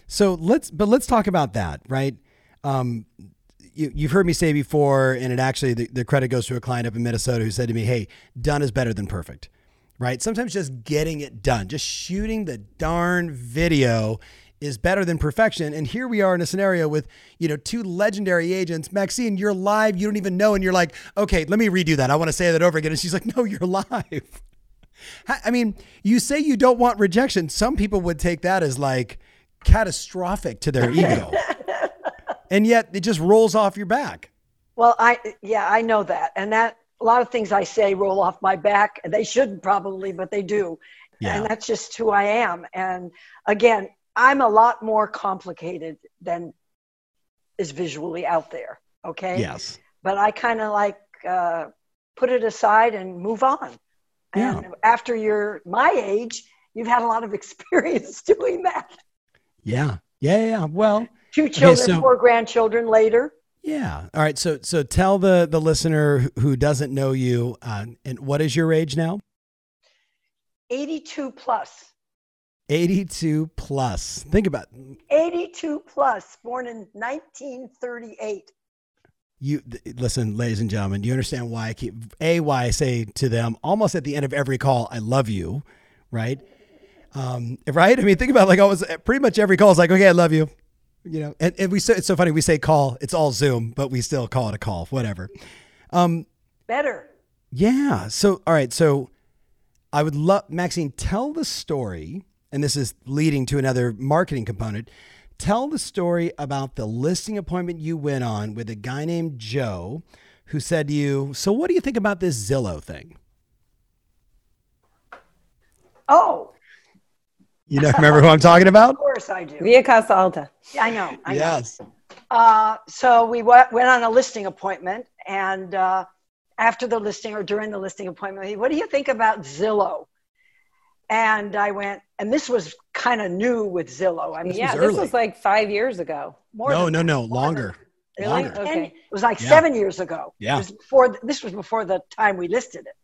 so let's but let's talk about that, right? Um you, you've heard me say before, and it actually the, the credit goes to a client up in Minnesota who said to me, Hey, done is better than perfect. Right? Sometimes just getting it done, just shooting the darn video is better than perfection. And here we are in a scenario with, you know, two legendary agents. Maxine, you're live, you don't even know. And you're like, okay, let me redo that. I want to say that over again. And she's like, no, you're live. I mean, you say you don't want rejection. Some people would take that as like catastrophic to their ego. and yet it just rolls off your back. Well, I, yeah, I know that. And that, a lot of things I say roll off my back. They shouldn't probably, but they do. Yeah. And that's just who I am. And again, I'm a lot more complicated than is visually out there. Okay. Yes. But I kind of like uh, put it aside and move on. Yeah. And after you're my age, you've had a lot of experience doing that. Yeah. Yeah. Yeah. Well, two children, okay, so, four grandchildren later. Yeah. All right. So, so tell the the listener who doesn't know you, uh, and what is your age now? Eighty-two plus. 82 plus. Think about 82 plus, born in 1938. You listen, ladies and gentlemen. Do you understand why I keep a why I say to them almost at the end of every call, "I love you," right? Um, right? I mean, think about it, like almost pretty much every call is like, "Okay, I love you," you know. And, and we say it's so funny. We say call, it's all Zoom, but we still call it a call, whatever. Um, Better. Yeah. So, all right. So, I would love Maxine. Tell the story and this is leading to another marketing component. Tell the story about the listing appointment you went on with a guy named Joe who said to you, So, what do you think about this Zillow thing? Oh. You know, remember who I'm talking about? Of course I do. Via Casa Alta. Yeah, I know. I yes. Know. Uh, so we w- went on a listing appointment, and uh, after the listing or during the listing appointment, what do you think about Zillow? And I went, and this was kind of new with Zillow. I mean, yeah, this was like five years ago. More no, no, no, longer. Really? Longer. Okay. It was like yeah. seven years ago. Yeah. Was before, this was before the time we listed it.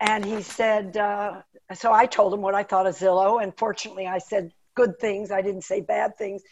And he said, uh, so I told him what I thought of Zillow. And fortunately, I said good things. I didn't say bad things.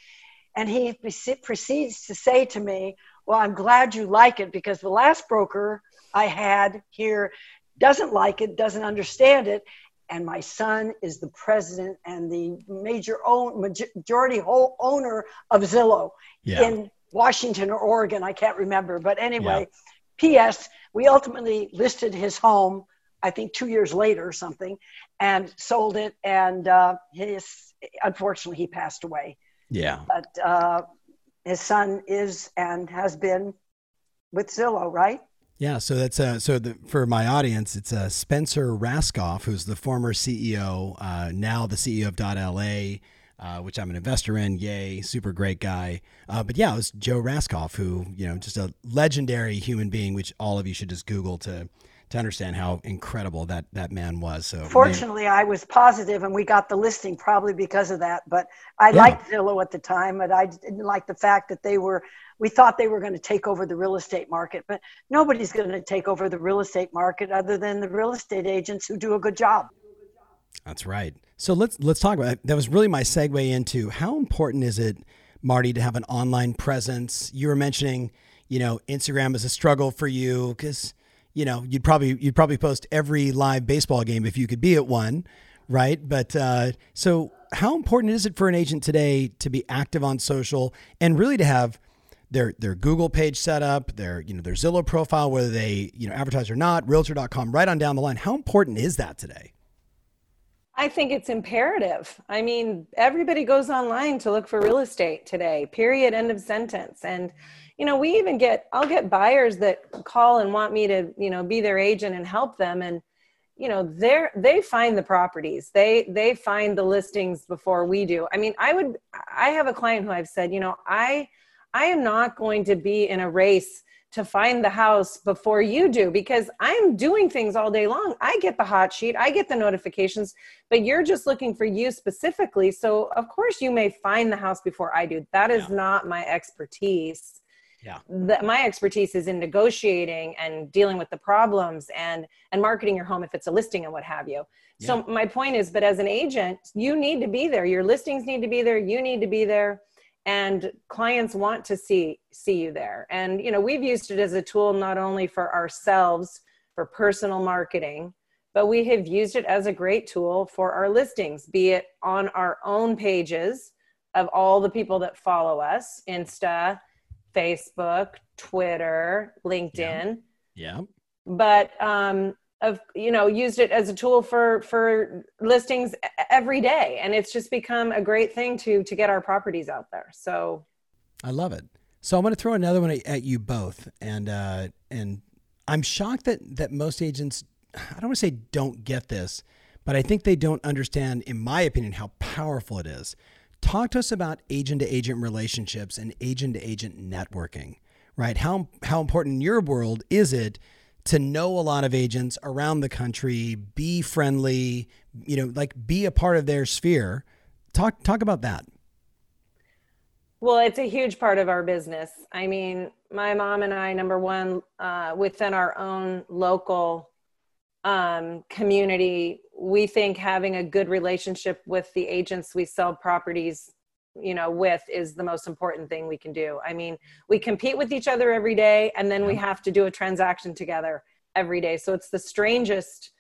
And he proceeds to say to me, Well, I'm glad you like it because the last broker I had here doesn't like it, doesn't understand it and my son is the president and the major own majority whole owner of Zillow yeah. in Washington or Oregon. I can't remember, but anyway. Yeah. P.S. We ultimately listed his home. I think two years later or something, and sold it. And uh, his unfortunately he passed away. Yeah. But uh, his son is and has been with Zillow, right? Yeah, so that's uh, so the, for my audience, it's uh, Spencer Rascoff, who's the former CEO, uh, now the CEO of dot .la, uh, which I'm an investor in. Yay, super great guy. Uh, but yeah, it was Joe Rascoff, who you know, just a legendary human being, which all of you should just Google to to understand how incredible that that man was. So fortunately, man. I was positive, and we got the listing probably because of that. But I yeah. liked Zillow at the time, but I didn't like the fact that they were. We thought they were going to take over the real estate market, but nobody's going to take over the real estate market other than the real estate agents who do a good job. That's right. So let's let's talk about that. That was really my segue into how important is it, Marty, to have an online presence. You were mentioning, you know, Instagram is a struggle for you because you know, you'd probably you'd probably post every live baseball game if you could be at one, right? But uh, so, how important is it for an agent today to be active on social and really to have their their Google page set up, their you know their Zillow profile, whether they you know advertise or not, Realtor.com, right on down the line. How important is that today? I think it's imperative. I mean, everybody goes online to look for real estate today. Period. End of sentence. And you know we even get i'll get buyers that call and want me to you know be their agent and help them and you know they're they find the properties they they find the listings before we do i mean i would i have a client who i've said you know i i am not going to be in a race to find the house before you do because I'm doing things all day long. I get the hot sheet, I get the notifications, but you're just looking for you specifically. So, of course, you may find the house before I do. That is yeah. not my expertise yeah. The, my expertise is in negotiating and dealing with the problems and and marketing your home if it's a listing and what have you. Yeah. so my point is but as an agent you need to be there. Your listings need to be there. You need to be there. And clients want to see see you there. And you know we've used it as a tool not only for ourselves for personal marketing but we have used it as a great tool for our listings be it on our own pages of all the people that follow us insta Facebook, Twitter, LinkedIn. Yeah. yeah. But um, of you know used it as a tool for for listings every day, and it's just become a great thing to to get our properties out there. So. I love it. So I'm going to throw another one at you both, and uh, and I'm shocked that that most agents, I don't want to say don't get this, but I think they don't understand, in my opinion, how powerful it is. Talk to us about agent to agent relationships and agent to agent networking, right? How, how important in your world is it to know a lot of agents around the country, be friendly, you know, like be a part of their sphere? Talk, talk about that. Well, it's a huge part of our business. I mean, my mom and I, number one, uh, within our own local um, community, we think having a good relationship with the agents we sell properties you know with is the most important thing we can do. I mean we compete with each other every day and then we have to do a transaction together every day. So it's the strangest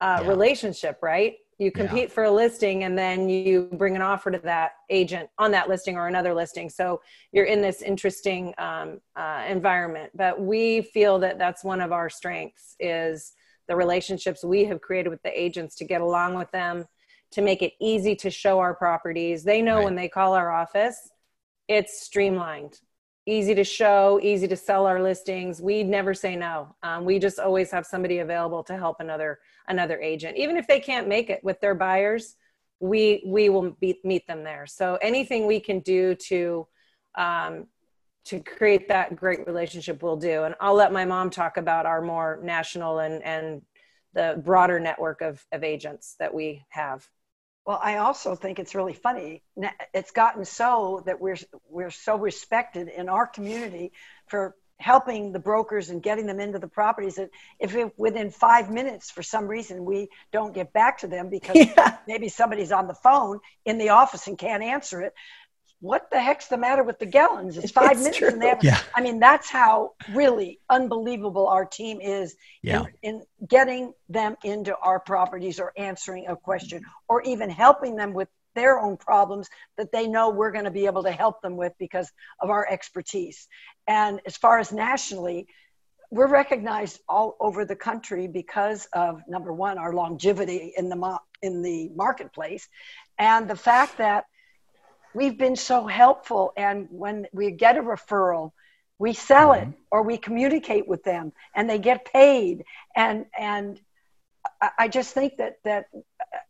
uh, yeah. relationship right? You compete yeah. for a listing and then you bring an offer to that agent on that listing or another listing. So you're in this interesting um, uh, environment. But we feel that that's one of our strengths is the relationships we have created with the agents to get along with them, to make it easy to show our properties. They know right. when they call our office, it's streamlined, easy to show, easy to sell our listings. We never say no. Um, we just always have somebody available to help another another agent, even if they can't make it with their buyers. We we will be, meet them there. So anything we can do to um, to create that great relationship we'll do. And i'll let my mom talk about our more national and and the broader network of, of agents that we have. Well i also think it's really funny. It's gotten so that we're we're so respected in our community for helping the brokers and getting them into the properties that if it, within five minutes for some reason we don't get back to them because yeah. maybe somebody's on the phone in the office and can't answer it what the heck's the matter with the Gellens? It's five it's minutes true. and they have, yeah. I mean, that's how really unbelievable our team is yeah. in, in getting them into our properties or answering a question or even helping them with their own problems that they know we're going to be able to help them with because of our expertise. And as far as nationally, we're recognized all over the country because of number one, our longevity in the in the marketplace, and the fact that we've been so helpful. And when we get a referral, we sell mm-hmm. it or we communicate with them and they get paid. And, and I just think that, that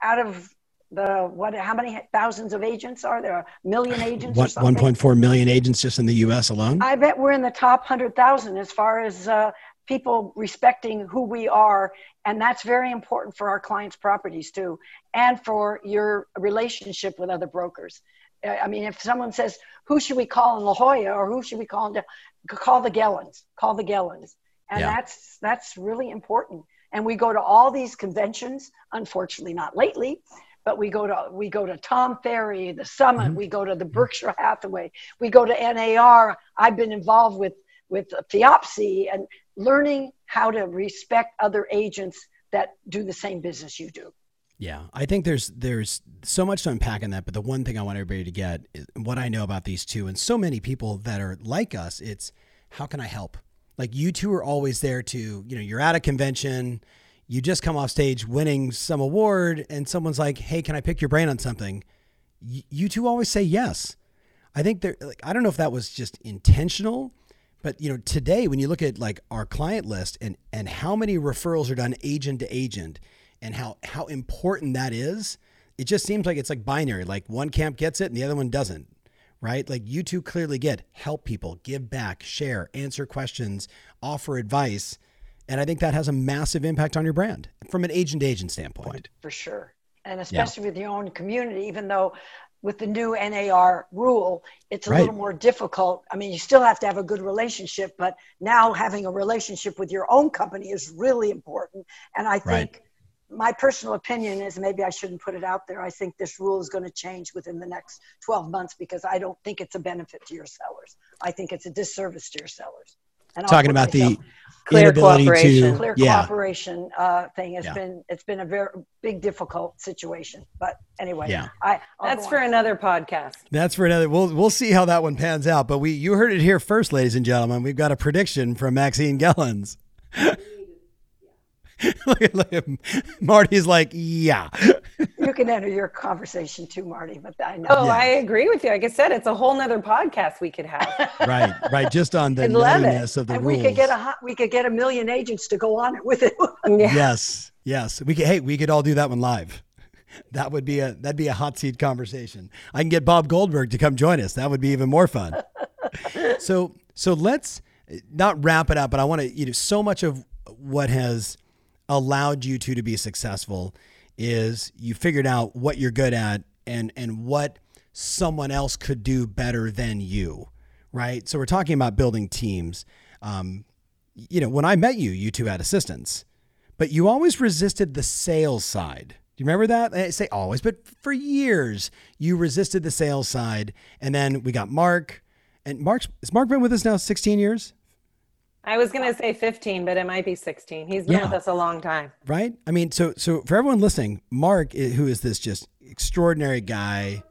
out of the what how many thousands of agents are there a million agents what, 1.4 million agents just in the us alone i bet we're in the top 100000 as far as uh, people respecting who we are and that's very important for our clients properties too and for your relationship with other brokers i mean if someone says who should we call in la jolla or who should we call in call the gellens call the gellens and yeah. that's that's really important and we go to all these conventions unfortunately not lately but we go to we go to tom ferry the summit mm-hmm. we go to the berkshire hathaway we go to nar i've been involved with with FIABCI and learning how to respect other agents that do the same business you do. Yeah, I think there's there's so much to unpack in that, but the one thing I want everybody to get is what I know about these two and so many people that are like us, it's how can I help? Like you two are always there to, you know, you're at a convention, you just come off stage winning some award and someone's like, "Hey, can I pick your brain on something?" Y- you two always say yes. I think they're like I don't know if that was just intentional but you know, today when you look at like our client list and and how many referrals are done agent to agent and how how important that is, it just seems like it's like binary. Like one camp gets it and the other one doesn't. Right? Like you two clearly get help people, give back, share, answer questions, offer advice. And I think that has a massive impact on your brand from an agent to agent standpoint. For sure. And especially yeah. with your own community, even though with the new NAR rule, it's a right. little more difficult. I mean, you still have to have a good relationship, but now having a relationship with your own company is really important. And I think right. My personal opinion is maybe I shouldn't put it out there. I think this rule is going to change within the next 12 months because I don't think it's a benefit to your sellers. I think it's a disservice to your sellers. And talking about the clear cooperation, to, clear yeah. cooperation uh, thing has yeah. been it's been a very big difficult situation. But anyway, yeah, I, that's for on. another podcast. That's for another. We'll we'll see how that one pans out. But we you heard it here first, ladies and gentlemen. We've got a prediction from Maxine Gellens. look, at, look at Marty's like, yeah. you can enter your conversation too, Marty, but I know. Oh, yeah. I agree with you. Like I said, it's a whole nother podcast we could have. right, right. Just on the nuttiness of the and rules. We could get a hot, we could get a million agents to go on it with it. yeah. Yes, yes. We could. Hey, we could all do that one live. That would be a that'd be a hot seat conversation. I can get Bob Goldberg to come join us. That would be even more fun. so so let's eh, not wrap it up, but I want to you know so much of what has allowed you two to be successful is you figured out what you're good at and and what someone else could do better than you right? So we're talking about building teams. Um, you know when i met you you two had assistants but you always resisted the sales side. Do you remember that? I say always but for years you resisted the sales side. And then we got mark. And mark's has mark been with us now 16 years I was going to say 15, but it might be 16. He's been yeah. with us a long time. Right? I mean, so so for everyone listening, Mark who is this just extraordinary guy,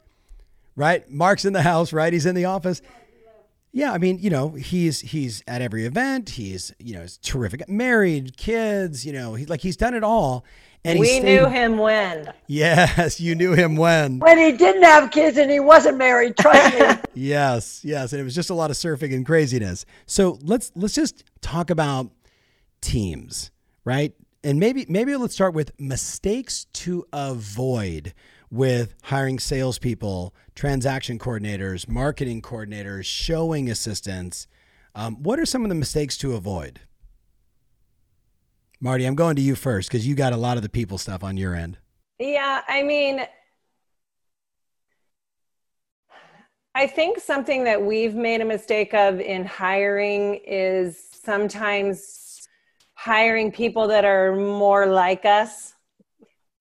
right? Mark's in the house, right? He's in the office. Yeah, I mean, you know, he's he's at every event. He's, you know, he's terrific. Married, kids, you know, he's like he's done it all. And we stayed, knew him when. Yes, you knew him when. When he didn't have kids and he wasn't married. Trust me. yes, yes, and it was just a lot of surfing and craziness. So let's let's just talk about teams, right? And maybe maybe let's start with mistakes to avoid with hiring salespeople, transaction coordinators, marketing coordinators, showing assistants. Um, what are some of the mistakes to avoid? Marty, I'm going to you first because you got a lot of the people stuff on your end. Yeah, I mean, I think something that we've made a mistake of in hiring is sometimes hiring people that are more like us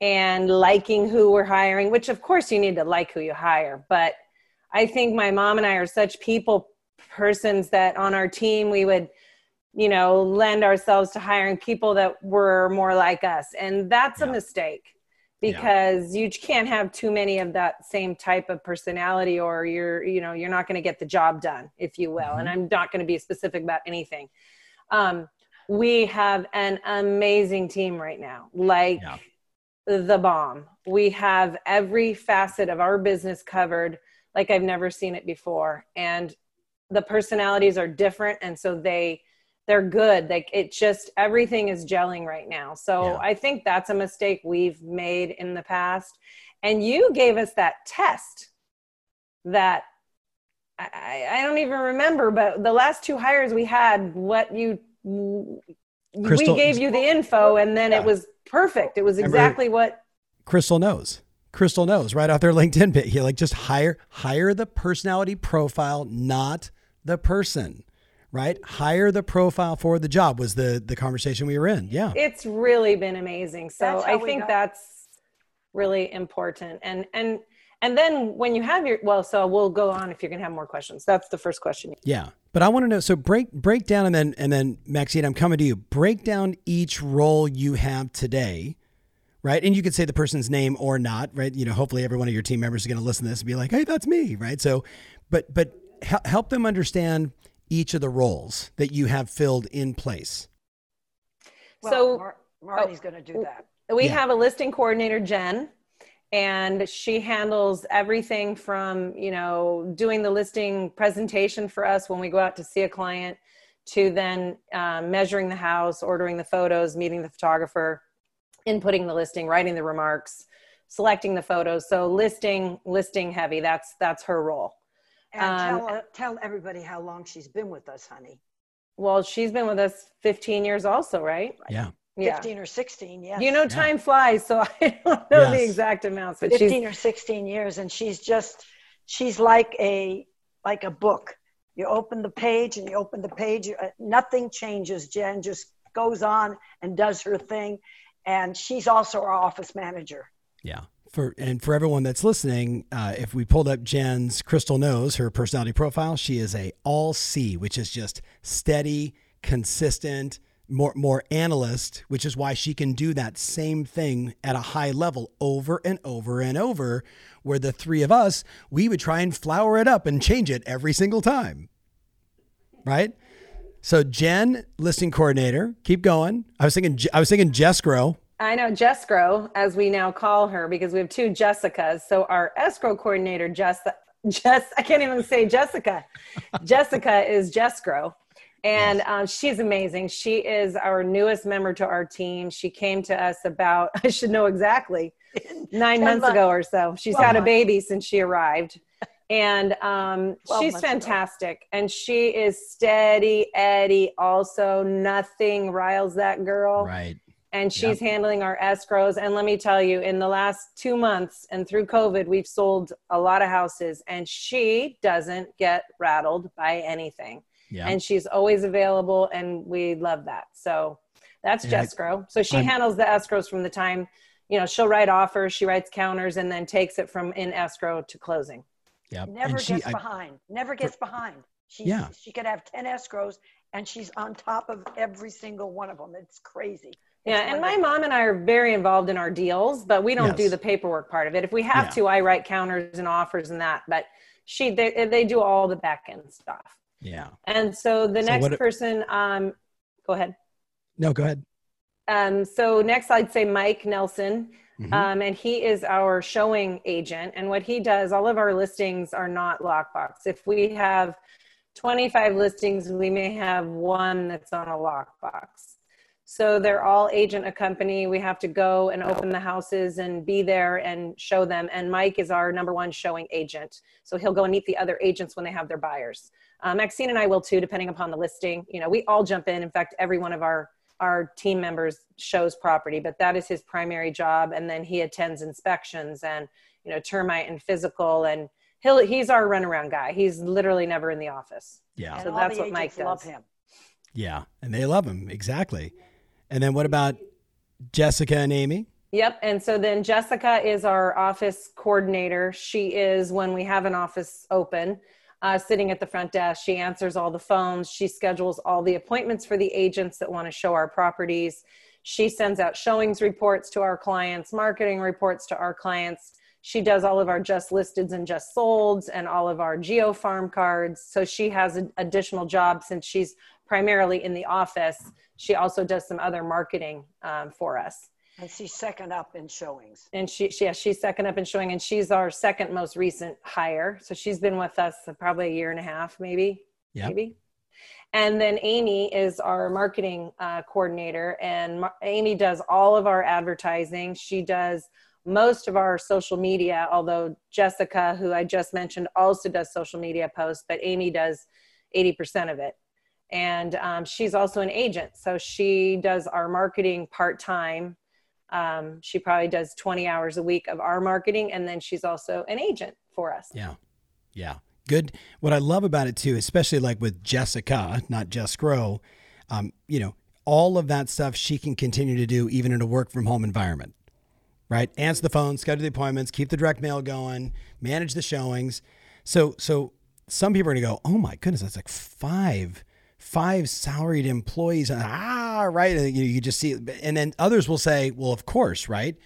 and liking who we're hiring, which of course you need to like who you hire. But I think my mom and I are such people persons that on our team we would you know lend ourselves to hiring people that were more like us and that's yeah. a mistake because yeah. you can't have too many of that same type of personality or you're you know you're not going to get the job done if you will mm-hmm. and i'm not going to be specific about anything um, we have an amazing team right now like yeah. the bomb we have every facet of our business covered like i've never seen it before and the personalities are different and so they they're good like it just everything is gelling right now so yeah. i think that's a mistake we've made in the past and you gave us that test that I, I don't even remember but the last two hires we had what you Crystal- we gave you the info and then Yeah. it was perfect. It was exactly what Crystal knows. Crystal knows right off their LinkedIn page. You like just hire hire the personality profile, not the person. Right? Hire the profile for the job was the the conversation we were in. Yeah. it's really been amazing. So I think that's really important. And and and then when you have your well, so we'll go on if you're gonna have more questions. That's the first question. Yeah. But I want to know so break break down and then and then Maxine, I'm coming to you. Break down each role you have today. Right. And you could say the person's name or not, right? You know, hopefully every one of your team members is going to listen to this and be like, hey, that's me. Right. So, but, but hel- help them understand each of the roles that you have filled in place. Well, So- Mar- Marty's going to do that. We Yeah. have a listing coordinator, Jen, and she handles everything from, you know, doing the listing presentation for us when we go out to see a client to then um, measuring the house, ordering the photos, meeting the photographer, inputting the listing, writing the remarks, selecting the photos. So listing, listing heavy, that's, that's her role. And Um, tell, tell everybody how long she's been with us, honey. Well, she's been with us 15 years also, right? Yeah. Yeah. 15 or 16, yeah. You know, time flies, so I don't know the exact amounts, but she's 15 or 16 years and she's just she's like a like a book you open the page and you open the page uh, nothing changes jen just goes on and does her thing and she's also our office manager Yeah. For and for everyone that's listening, uh, if we pulled up Jen's Crystal Knows, her personality profile, she is a all C, which is just steady, consistent, more more analyst, which is why she can do that same thing at a high level over and over and over. Where the three of us, we would try and flower it up and change it every single time. Right? So Jen, listing coordinator, keep going. I was thinking I was thinking Jesscrow. I know Jesscrow, as we now call her, because we have two Jessicas. So our escrow coordinator, Jess, Jess, I can't even say Jessica. Jessica is Jesscrow. And um, she's amazing. She is our newest member to our team. She came to us about, I should know exactly, nine months months. ago or so. She's 12 had a baby since she arrived. And um, she's months ago. fantastic. And she is steady Eddie. Also, nothing riles that girl Right. And she's handling our escrows. And let me tell you, in the last two months and through COVID, we've sold a lot of houses, and she doesn't get rattled by anything. Yeah. And she's always available, and we love that. So that's And I- Jesscrow. So she I'm- handles the escrows from the time, you know, she'll write offers, she writes counters, and then takes it from in escrow to closing. yeah. never And she, gets I- behind never gets behind she's, Yeah. she could have 10 escrows and she's on top of every single one of them it's crazy Yeah, and my mom and I are very involved in our deals, but we don't do the paperwork part of it. If we have Yeah. to, I write counters and offers and that, but she they, they do all the back end stuff. yeah. And so the So next person, um, go ahead. No, go ahead. Um, so next, I'd say Mike Nelson, Mhm. um, and he is our showing agent. And what he does, all of our listings are not lockbox. If we have 25 listings, we may have one that's on a lockbox. So they're all agent accompany. We have to go and open the houses and be there and show them. And Mike is our number one showing agent. So he'll go and meet the other agents when they have their buyers. Uh, Maxine and I will too, depending upon the listing. You know, we all jump in. In fact, every one of our our team members shows property, but that is his primary job. And then he attends inspections and you know termite and physical, and he'll he's our runaround guy. He's literally never in the office. Yeah. and So that's what Mike agents love does. him Yeah. And they love him. Exactly. And then what about Jessica and Amy? Yep. And so then Jessica is our office coordinator. She is when we have an office open, uh, sitting at the front desk. She answers all the phones. She schedules all the appointments for the agents that want to show our properties. She sends out showings reports to our clients, marketing reports to our clients. She does all of our just listeds and just solds and all of our geo farm cards. So she has an additional job since she's primarily in the office. She also does some other marketing um, for us. And she's second up in showings. And she, she yeah, she's second up in showing and she's our second most recent hire. So she's been with us probably a year and a half maybe Yep. maybe. And then amy is our marketing uh, coordinator and Mar- amy does all of our advertising. She does most of our social media although jessica who i just mentioned also does social media posts but amy does 80% of it and um, she's also an agent. So she does our marketing part-time. Um, she probably does 20 hours a week of our marketing and then she's also an agent for us. Yeah. Yeah. Good. What i love about it too especially like with jessica not Jesscrow um, you know all of that stuff she can continue to do even in a work from home environment right? Answer the phone schedule the appointments keep the direct mail going manage the showings. So so some people are going to go oh my goodness that's like five five salaried employees. Ah, right. You, you just see, and then others will say, well, of course, right?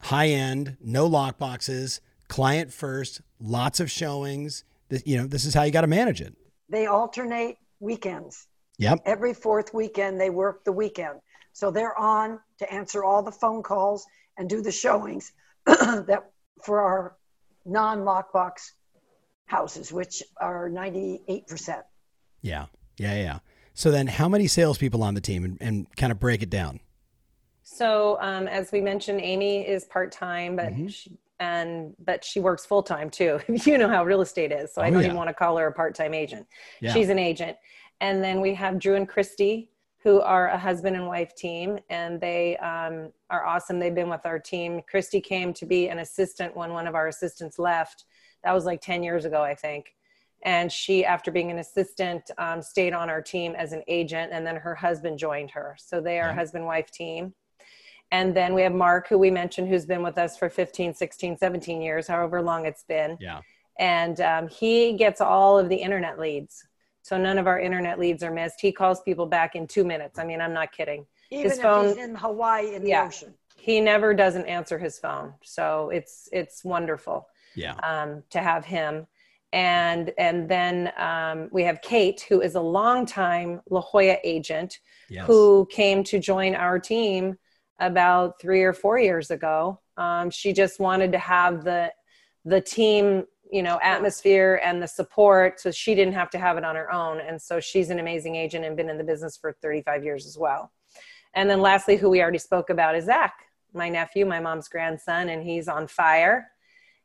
High end, no lock boxes, client first, lots of showings. This, you know, this is how you got to manage it. They alternate weekends. Yep. Every fourth weekend, they work the weekend. So they're on to answer all the phone calls and do the showings that for our non lockbox houses, which are 98%. Yeah. Yeah, yeah. So then, how many salespeople on the team, and, and kind of break it down? So, um, as we mentioned, Amy is part time, but mm-hmm. she, and but she works full time too. you know how real estate is, so oh, I don't yeah. even want to call her a part time agent. Yeah. She's an agent, and then we have Drew and Christy, who are a husband and wife team, and they um, are awesome. They've been with our team. Christy came to be an assistant when one of our assistants left. That was like ten years ago, I think and she after being an assistant um, stayed on our team as an agent and then her husband joined her. So they are yeah. husband wife team. And then we have mark who we mentioned who's been with us for 15 16 17 years however long it's been. Yeah. And um, he gets all of the internet leads. So none of our internet leads are missed. He calls people back in two minutes. I mean i'm not kidding. Even his phone in hawaii in the yeah, ocean. He never doesn't answer his phone. So it's it's wonderful yeah. um, to have him and and then um, we have Kate, who is a longtime La Jolla agent, yes. who came to join our team about three or four years ago. Um, she just wanted to have the the team, you know, atmosphere and the support, so she didn't have to have it on her own. And so she's an amazing agent and been in the business for 35 years as well. And then lastly, who we already spoke about is Zach, my nephew, my mom's grandson, and he's on fire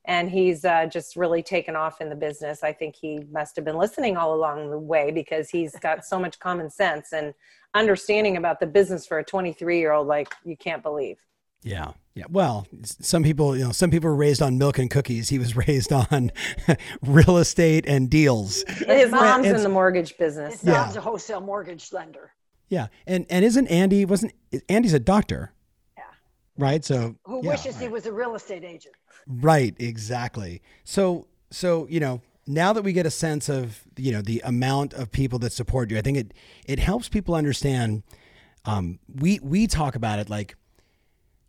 and he's uh, just really taken off in the business. I think he must have been listening all along the way because he's got so much common sense and understanding about the business for a 23 year old, like you can't believe. Yeah. Yeah. Well, some people, you know, some people were raised on milk and cookies. He was raised on real estate and deals. His mom's and, in the mortgage business. His mom's yeah. a wholesale mortgage lender. Yeah. And and isn't Andy wasn't Andy's a doctor? Right. So who yeah, wishes right. he was a real estate agent? Right, exactly. So so, you know, now that we get a sense of, you know, the amount of people that support you, I think it it helps people understand um, we we talk about it like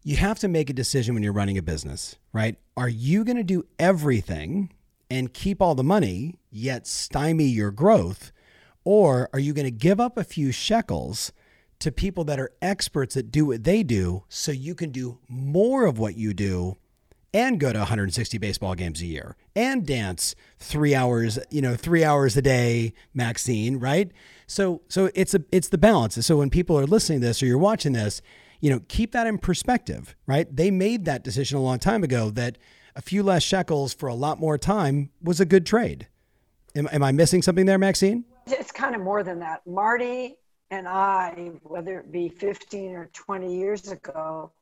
you have to make a decision when you're running a business, right? Are you going to do everything and keep all the money yet stymie your growth or are you going to give up a few shekels to people that are experts that do what they do so you can do more of what you do and go to 160 baseball games a year and dance three hours, you know, three hours a day, Maxine, right? So, so it's a, it's the balance. So when people are listening to this or you're watching this, you know, keep that in perspective, right? They made that decision a long time ago that a few less shekels for a lot more time was a good trade. Am, am I missing something there, Maxine? It's kind of more than that. Marty and I, whether it be 15 or 20 years ago,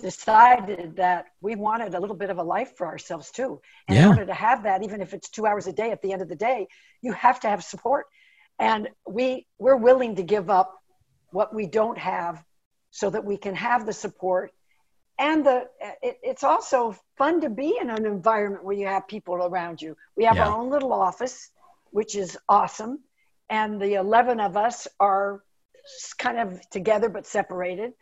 decided that we wanted a little bit of a life for ourselves too. And yeah. in order to have that, even if it's two hours a day, at the end of the day, you have to have support. And we we're willing to give up what we don't have so that we can have the support. And the eh, it, it's also fun to be in an environment where you have people around you. We have yeah. our own little office, which is awesome. And the 11 of us are kind of together but separated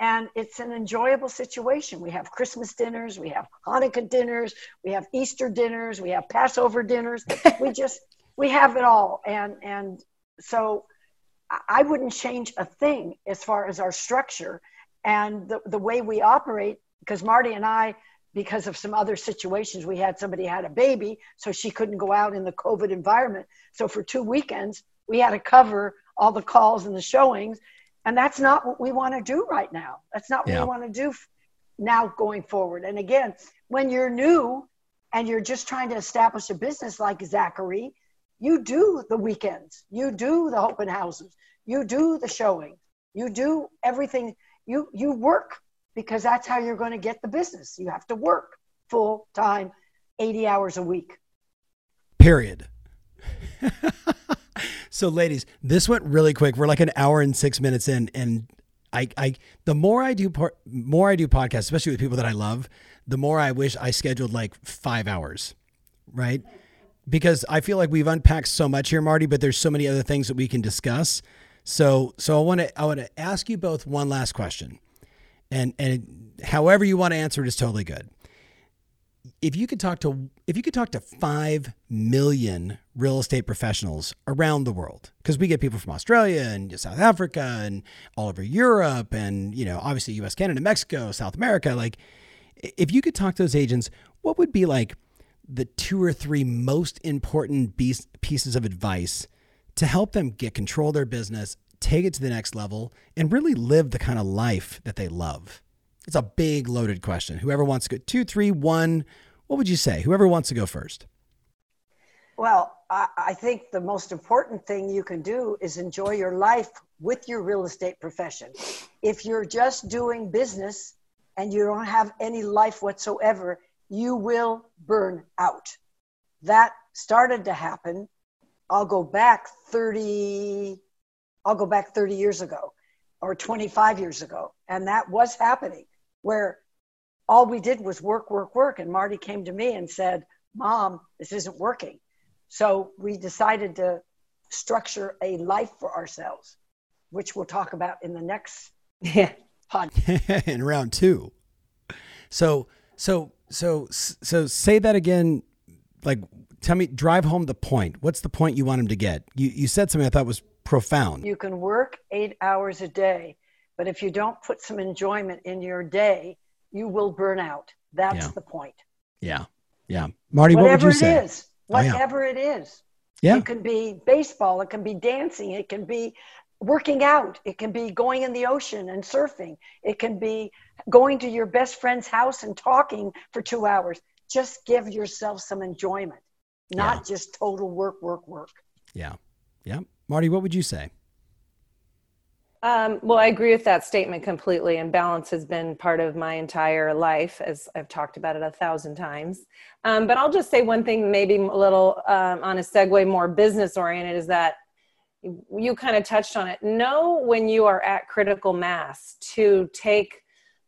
and it's an enjoyable situation. We have Christmas dinners, we have Hanukkah dinners, we have Easter dinners, we have Passover dinners. we just we have it all, and and so I wouldn't change a thing as far as our structure and the the way we operate. Because Marty and I, because of some other situations, we had somebody had a baby, so she couldn't go out in the COVID environment. So for two weekends, we had to cover all the calls and the showings and that's not what we want to do right now. That's not what yeah. we want to do now going forward. And again, when you're new and you're just trying to establish a business like Zachary, you do the weekends, you do the open houses, you do the showing, you do everything. You you work because that's how you're going to get the business. You have to work full time, 80 hours a week. Period. so ladies, this went really quick. We're like an hour and 6 minutes in and I, I the more I do por- more I do podcasts, especially with people that I love, the more I wish I scheduled like five hours, right? Because I feel like we've unpacked so much here, Marty, but there's so many other things that we can discuss. So so I want to I want to ask you both one last question, and and however you want to answer it is totally good. If you could talk to if you could talk to five million real estate professionals around the world, because we get people from Australia and South Africa and all over Europe and you know obviously U.S., Canada, Mexico, South America, like if you could talk to those agents, what would be like the two or three most important pieces of advice to help them get control of their business, take it to the next level, and really live the kind of life that they love? It's a big loaded question. Whoever wants to go two, three, one, what would you say? Whoever wants to go first. Well, I, think the most important thing you can do is enjoy your life with your real estate profession. If you're just doing business and you don't have any life whatsoever, you will burn out. That started to happen. I'll go back 30, I'll go back 30 years ago or 25 years ago. And that was happening where all we did was work, work, work. And Marty came to me and said, Mom, this isn't working. So we decided to structure a life for ourselves, which we'll talk about in the next yeah. podcast. in round two. So, so, so, so say that again. Like, tell me, drive home the point. What's the point you want him to get? You, you said something I thought was profound. You can work eight hours a day, but if you don't put some enjoyment in your day, you will burn out. That's yeah. the point. Yeah. Yeah. Marty, whatever what would you say? it is, whatever oh, yeah. it is. Yeah. It can be baseball, it can be dancing, it can be working out, it can be going in the ocean and surfing, it can be going to your best friend's house and talking for two hours. Just give yourself some enjoyment, not yeah. just total work, work, work. Yeah. Yeah. Marty, what would you say? Um, well, I agree with that statement completely. And balance has been part of my entire life, as I've talked about it a thousand times. Um, but I'll just say one thing, maybe a little um, on a segue more business oriented, is that you kind of touched on it. Know when you are at critical mass to take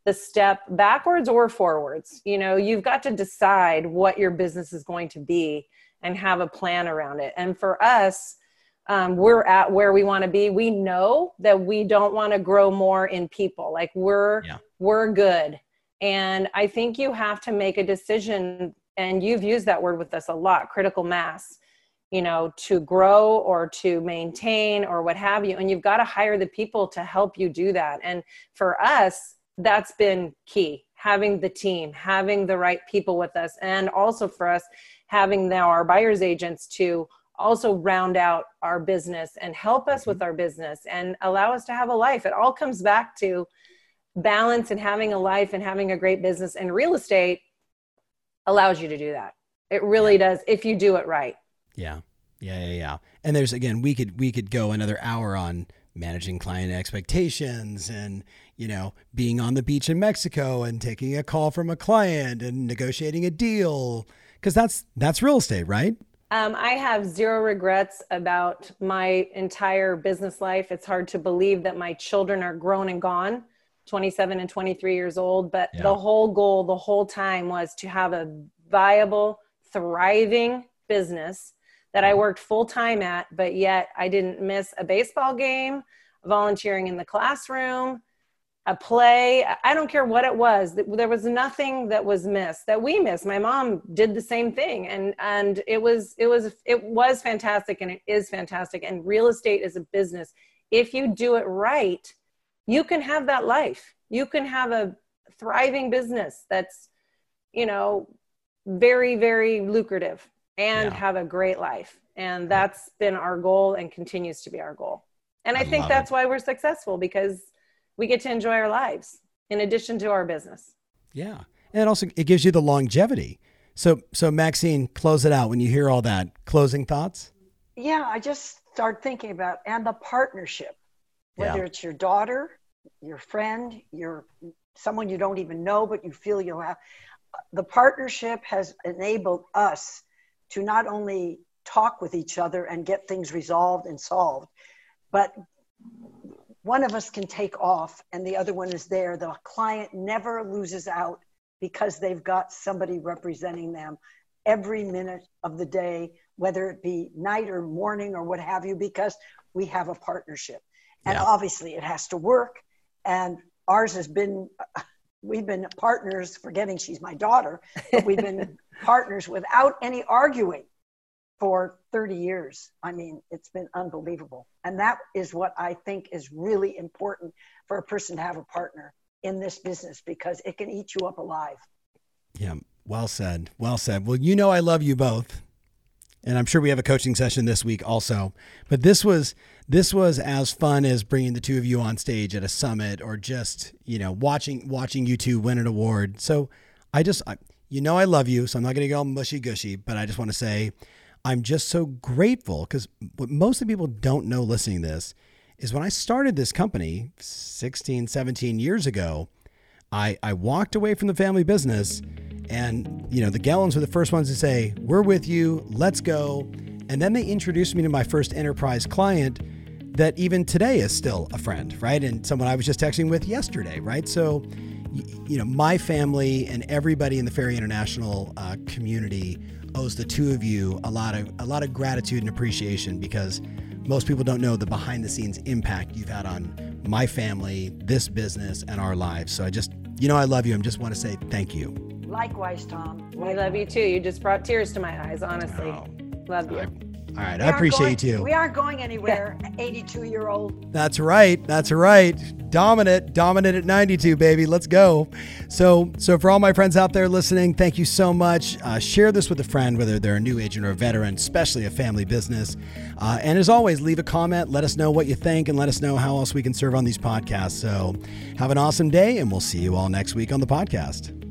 the step backwards or forwards. You know, you've got to decide what your business is going to be and have a plan around it. And for us, um, we're at where we want to be we know that we don't want to grow more in people. Like we're yeah. we're good. And i think you have to make a decision and you've used that word with us a lot critical mass you know to grow or to maintain or what have you. And you've got to hire the people to help you do that. And for us that's been key having the team having the right people with us and also for us having now our buyers agents to also round out our business and help us with mm-hmm. our business and allow us to have a life. It all comes back to balance and having a life and having a great business. And real estate allows you to do that. It really does if you do it right. Yeah. Yeah, yeah, yeah. And there's again, we could we could go another hour on managing client expectations and you know being on the beach in Mexico and taking a call from a client and negotiating a deal because that's that's real estate, right? Um, I have zero regrets about my entire business life. It's hard to believe that my children are grown and gone, 27 and 23 years old. But yeah. the whole goal, the whole time, was to have a viable, thriving business that I worked full time at, but yet I didn't miss a baseball game, volunteering in the classroom, a play. I don't care what it was there was nothing that was missed that we missed. My mom did the same thing and and it was it was it was fantastic and it is fantastic and real estate is a business. If you do it right you can have that life. You can have a thriving business that's you know very very lucrative and yeah. have a great life. And that's been our goal and continues to be our goal. And i, I think that's it. why we're successful because we get to enjoy our lives in addition to our business. Yeah. And also it gives you the longevity. So so Maxine, close it out when you hear all that. Closing thoughts? yeah, I just start thinking about and the partnership, whether Yeah. it's your daughter, your friend, your someone you don't even know, but you feel you'll have. The partnership has enabled us to not only talk with each other and get things resolved and solved, but one of us can take off and the other one is there. The client never loses out because they've got somebody representing them every minute of the day, whether it be night or morning or what have you, because we have a partnership. And Yeah. obviously it has to work. And ours has been, we've been partners, forgetting she's my daughter, but we've been partners without any arguing for 30 years. I mean, it's been unbelievable. And that is what I think is really important for a person to have a partner in this business because it can eat you up alive. Yeah. Well said. Well said. Well, you know, I love you both. And I'm sure we have a coaching session this week also. But this was this was as fun as bringing the two of you on stage at a summit or just, you know, watching watching you two win an award. So I just I, you know I love you, so I'm not going to go mushy gushy, but I just want to say I'm just so grateful because what most of the people don't know listening to this is when I started this company 16, 17 years ago, I, I walked away from the family business and you know the Gellens were the first ones to say we're with you let's go. And then they introduced me to my first enterprise client that even today is still a friend right? And someone I was just texting with yesterday right? So you know my family and everybody in the Ferry International uh, community owes the two of you a lot of a lot of gratitude and appreciation because most people don't know the behind the scenes impact you've had on my family, this business, and our lives. So I just, you know, I love you. I just want to say thank you. Likewise, Tom. We love you too. You just brought tears to my eyes, honestly. Oh, Love you. I- all right, We I appreciate going- you. We aren't going anywhere. 82 year old. That's right. That's right. Dominant, dominant at 92, baby. Let's go. So, so for all my friends out there listening, thank you so much. Uh, share this with a friend, whether they're a new agent or a veteran, especially a family business. Uh, and as always, leave a comment. Let us know what you think, and let us know how else we can serve on these podcasts. So, have an awesome day, and we'll see you all next week on the podcast.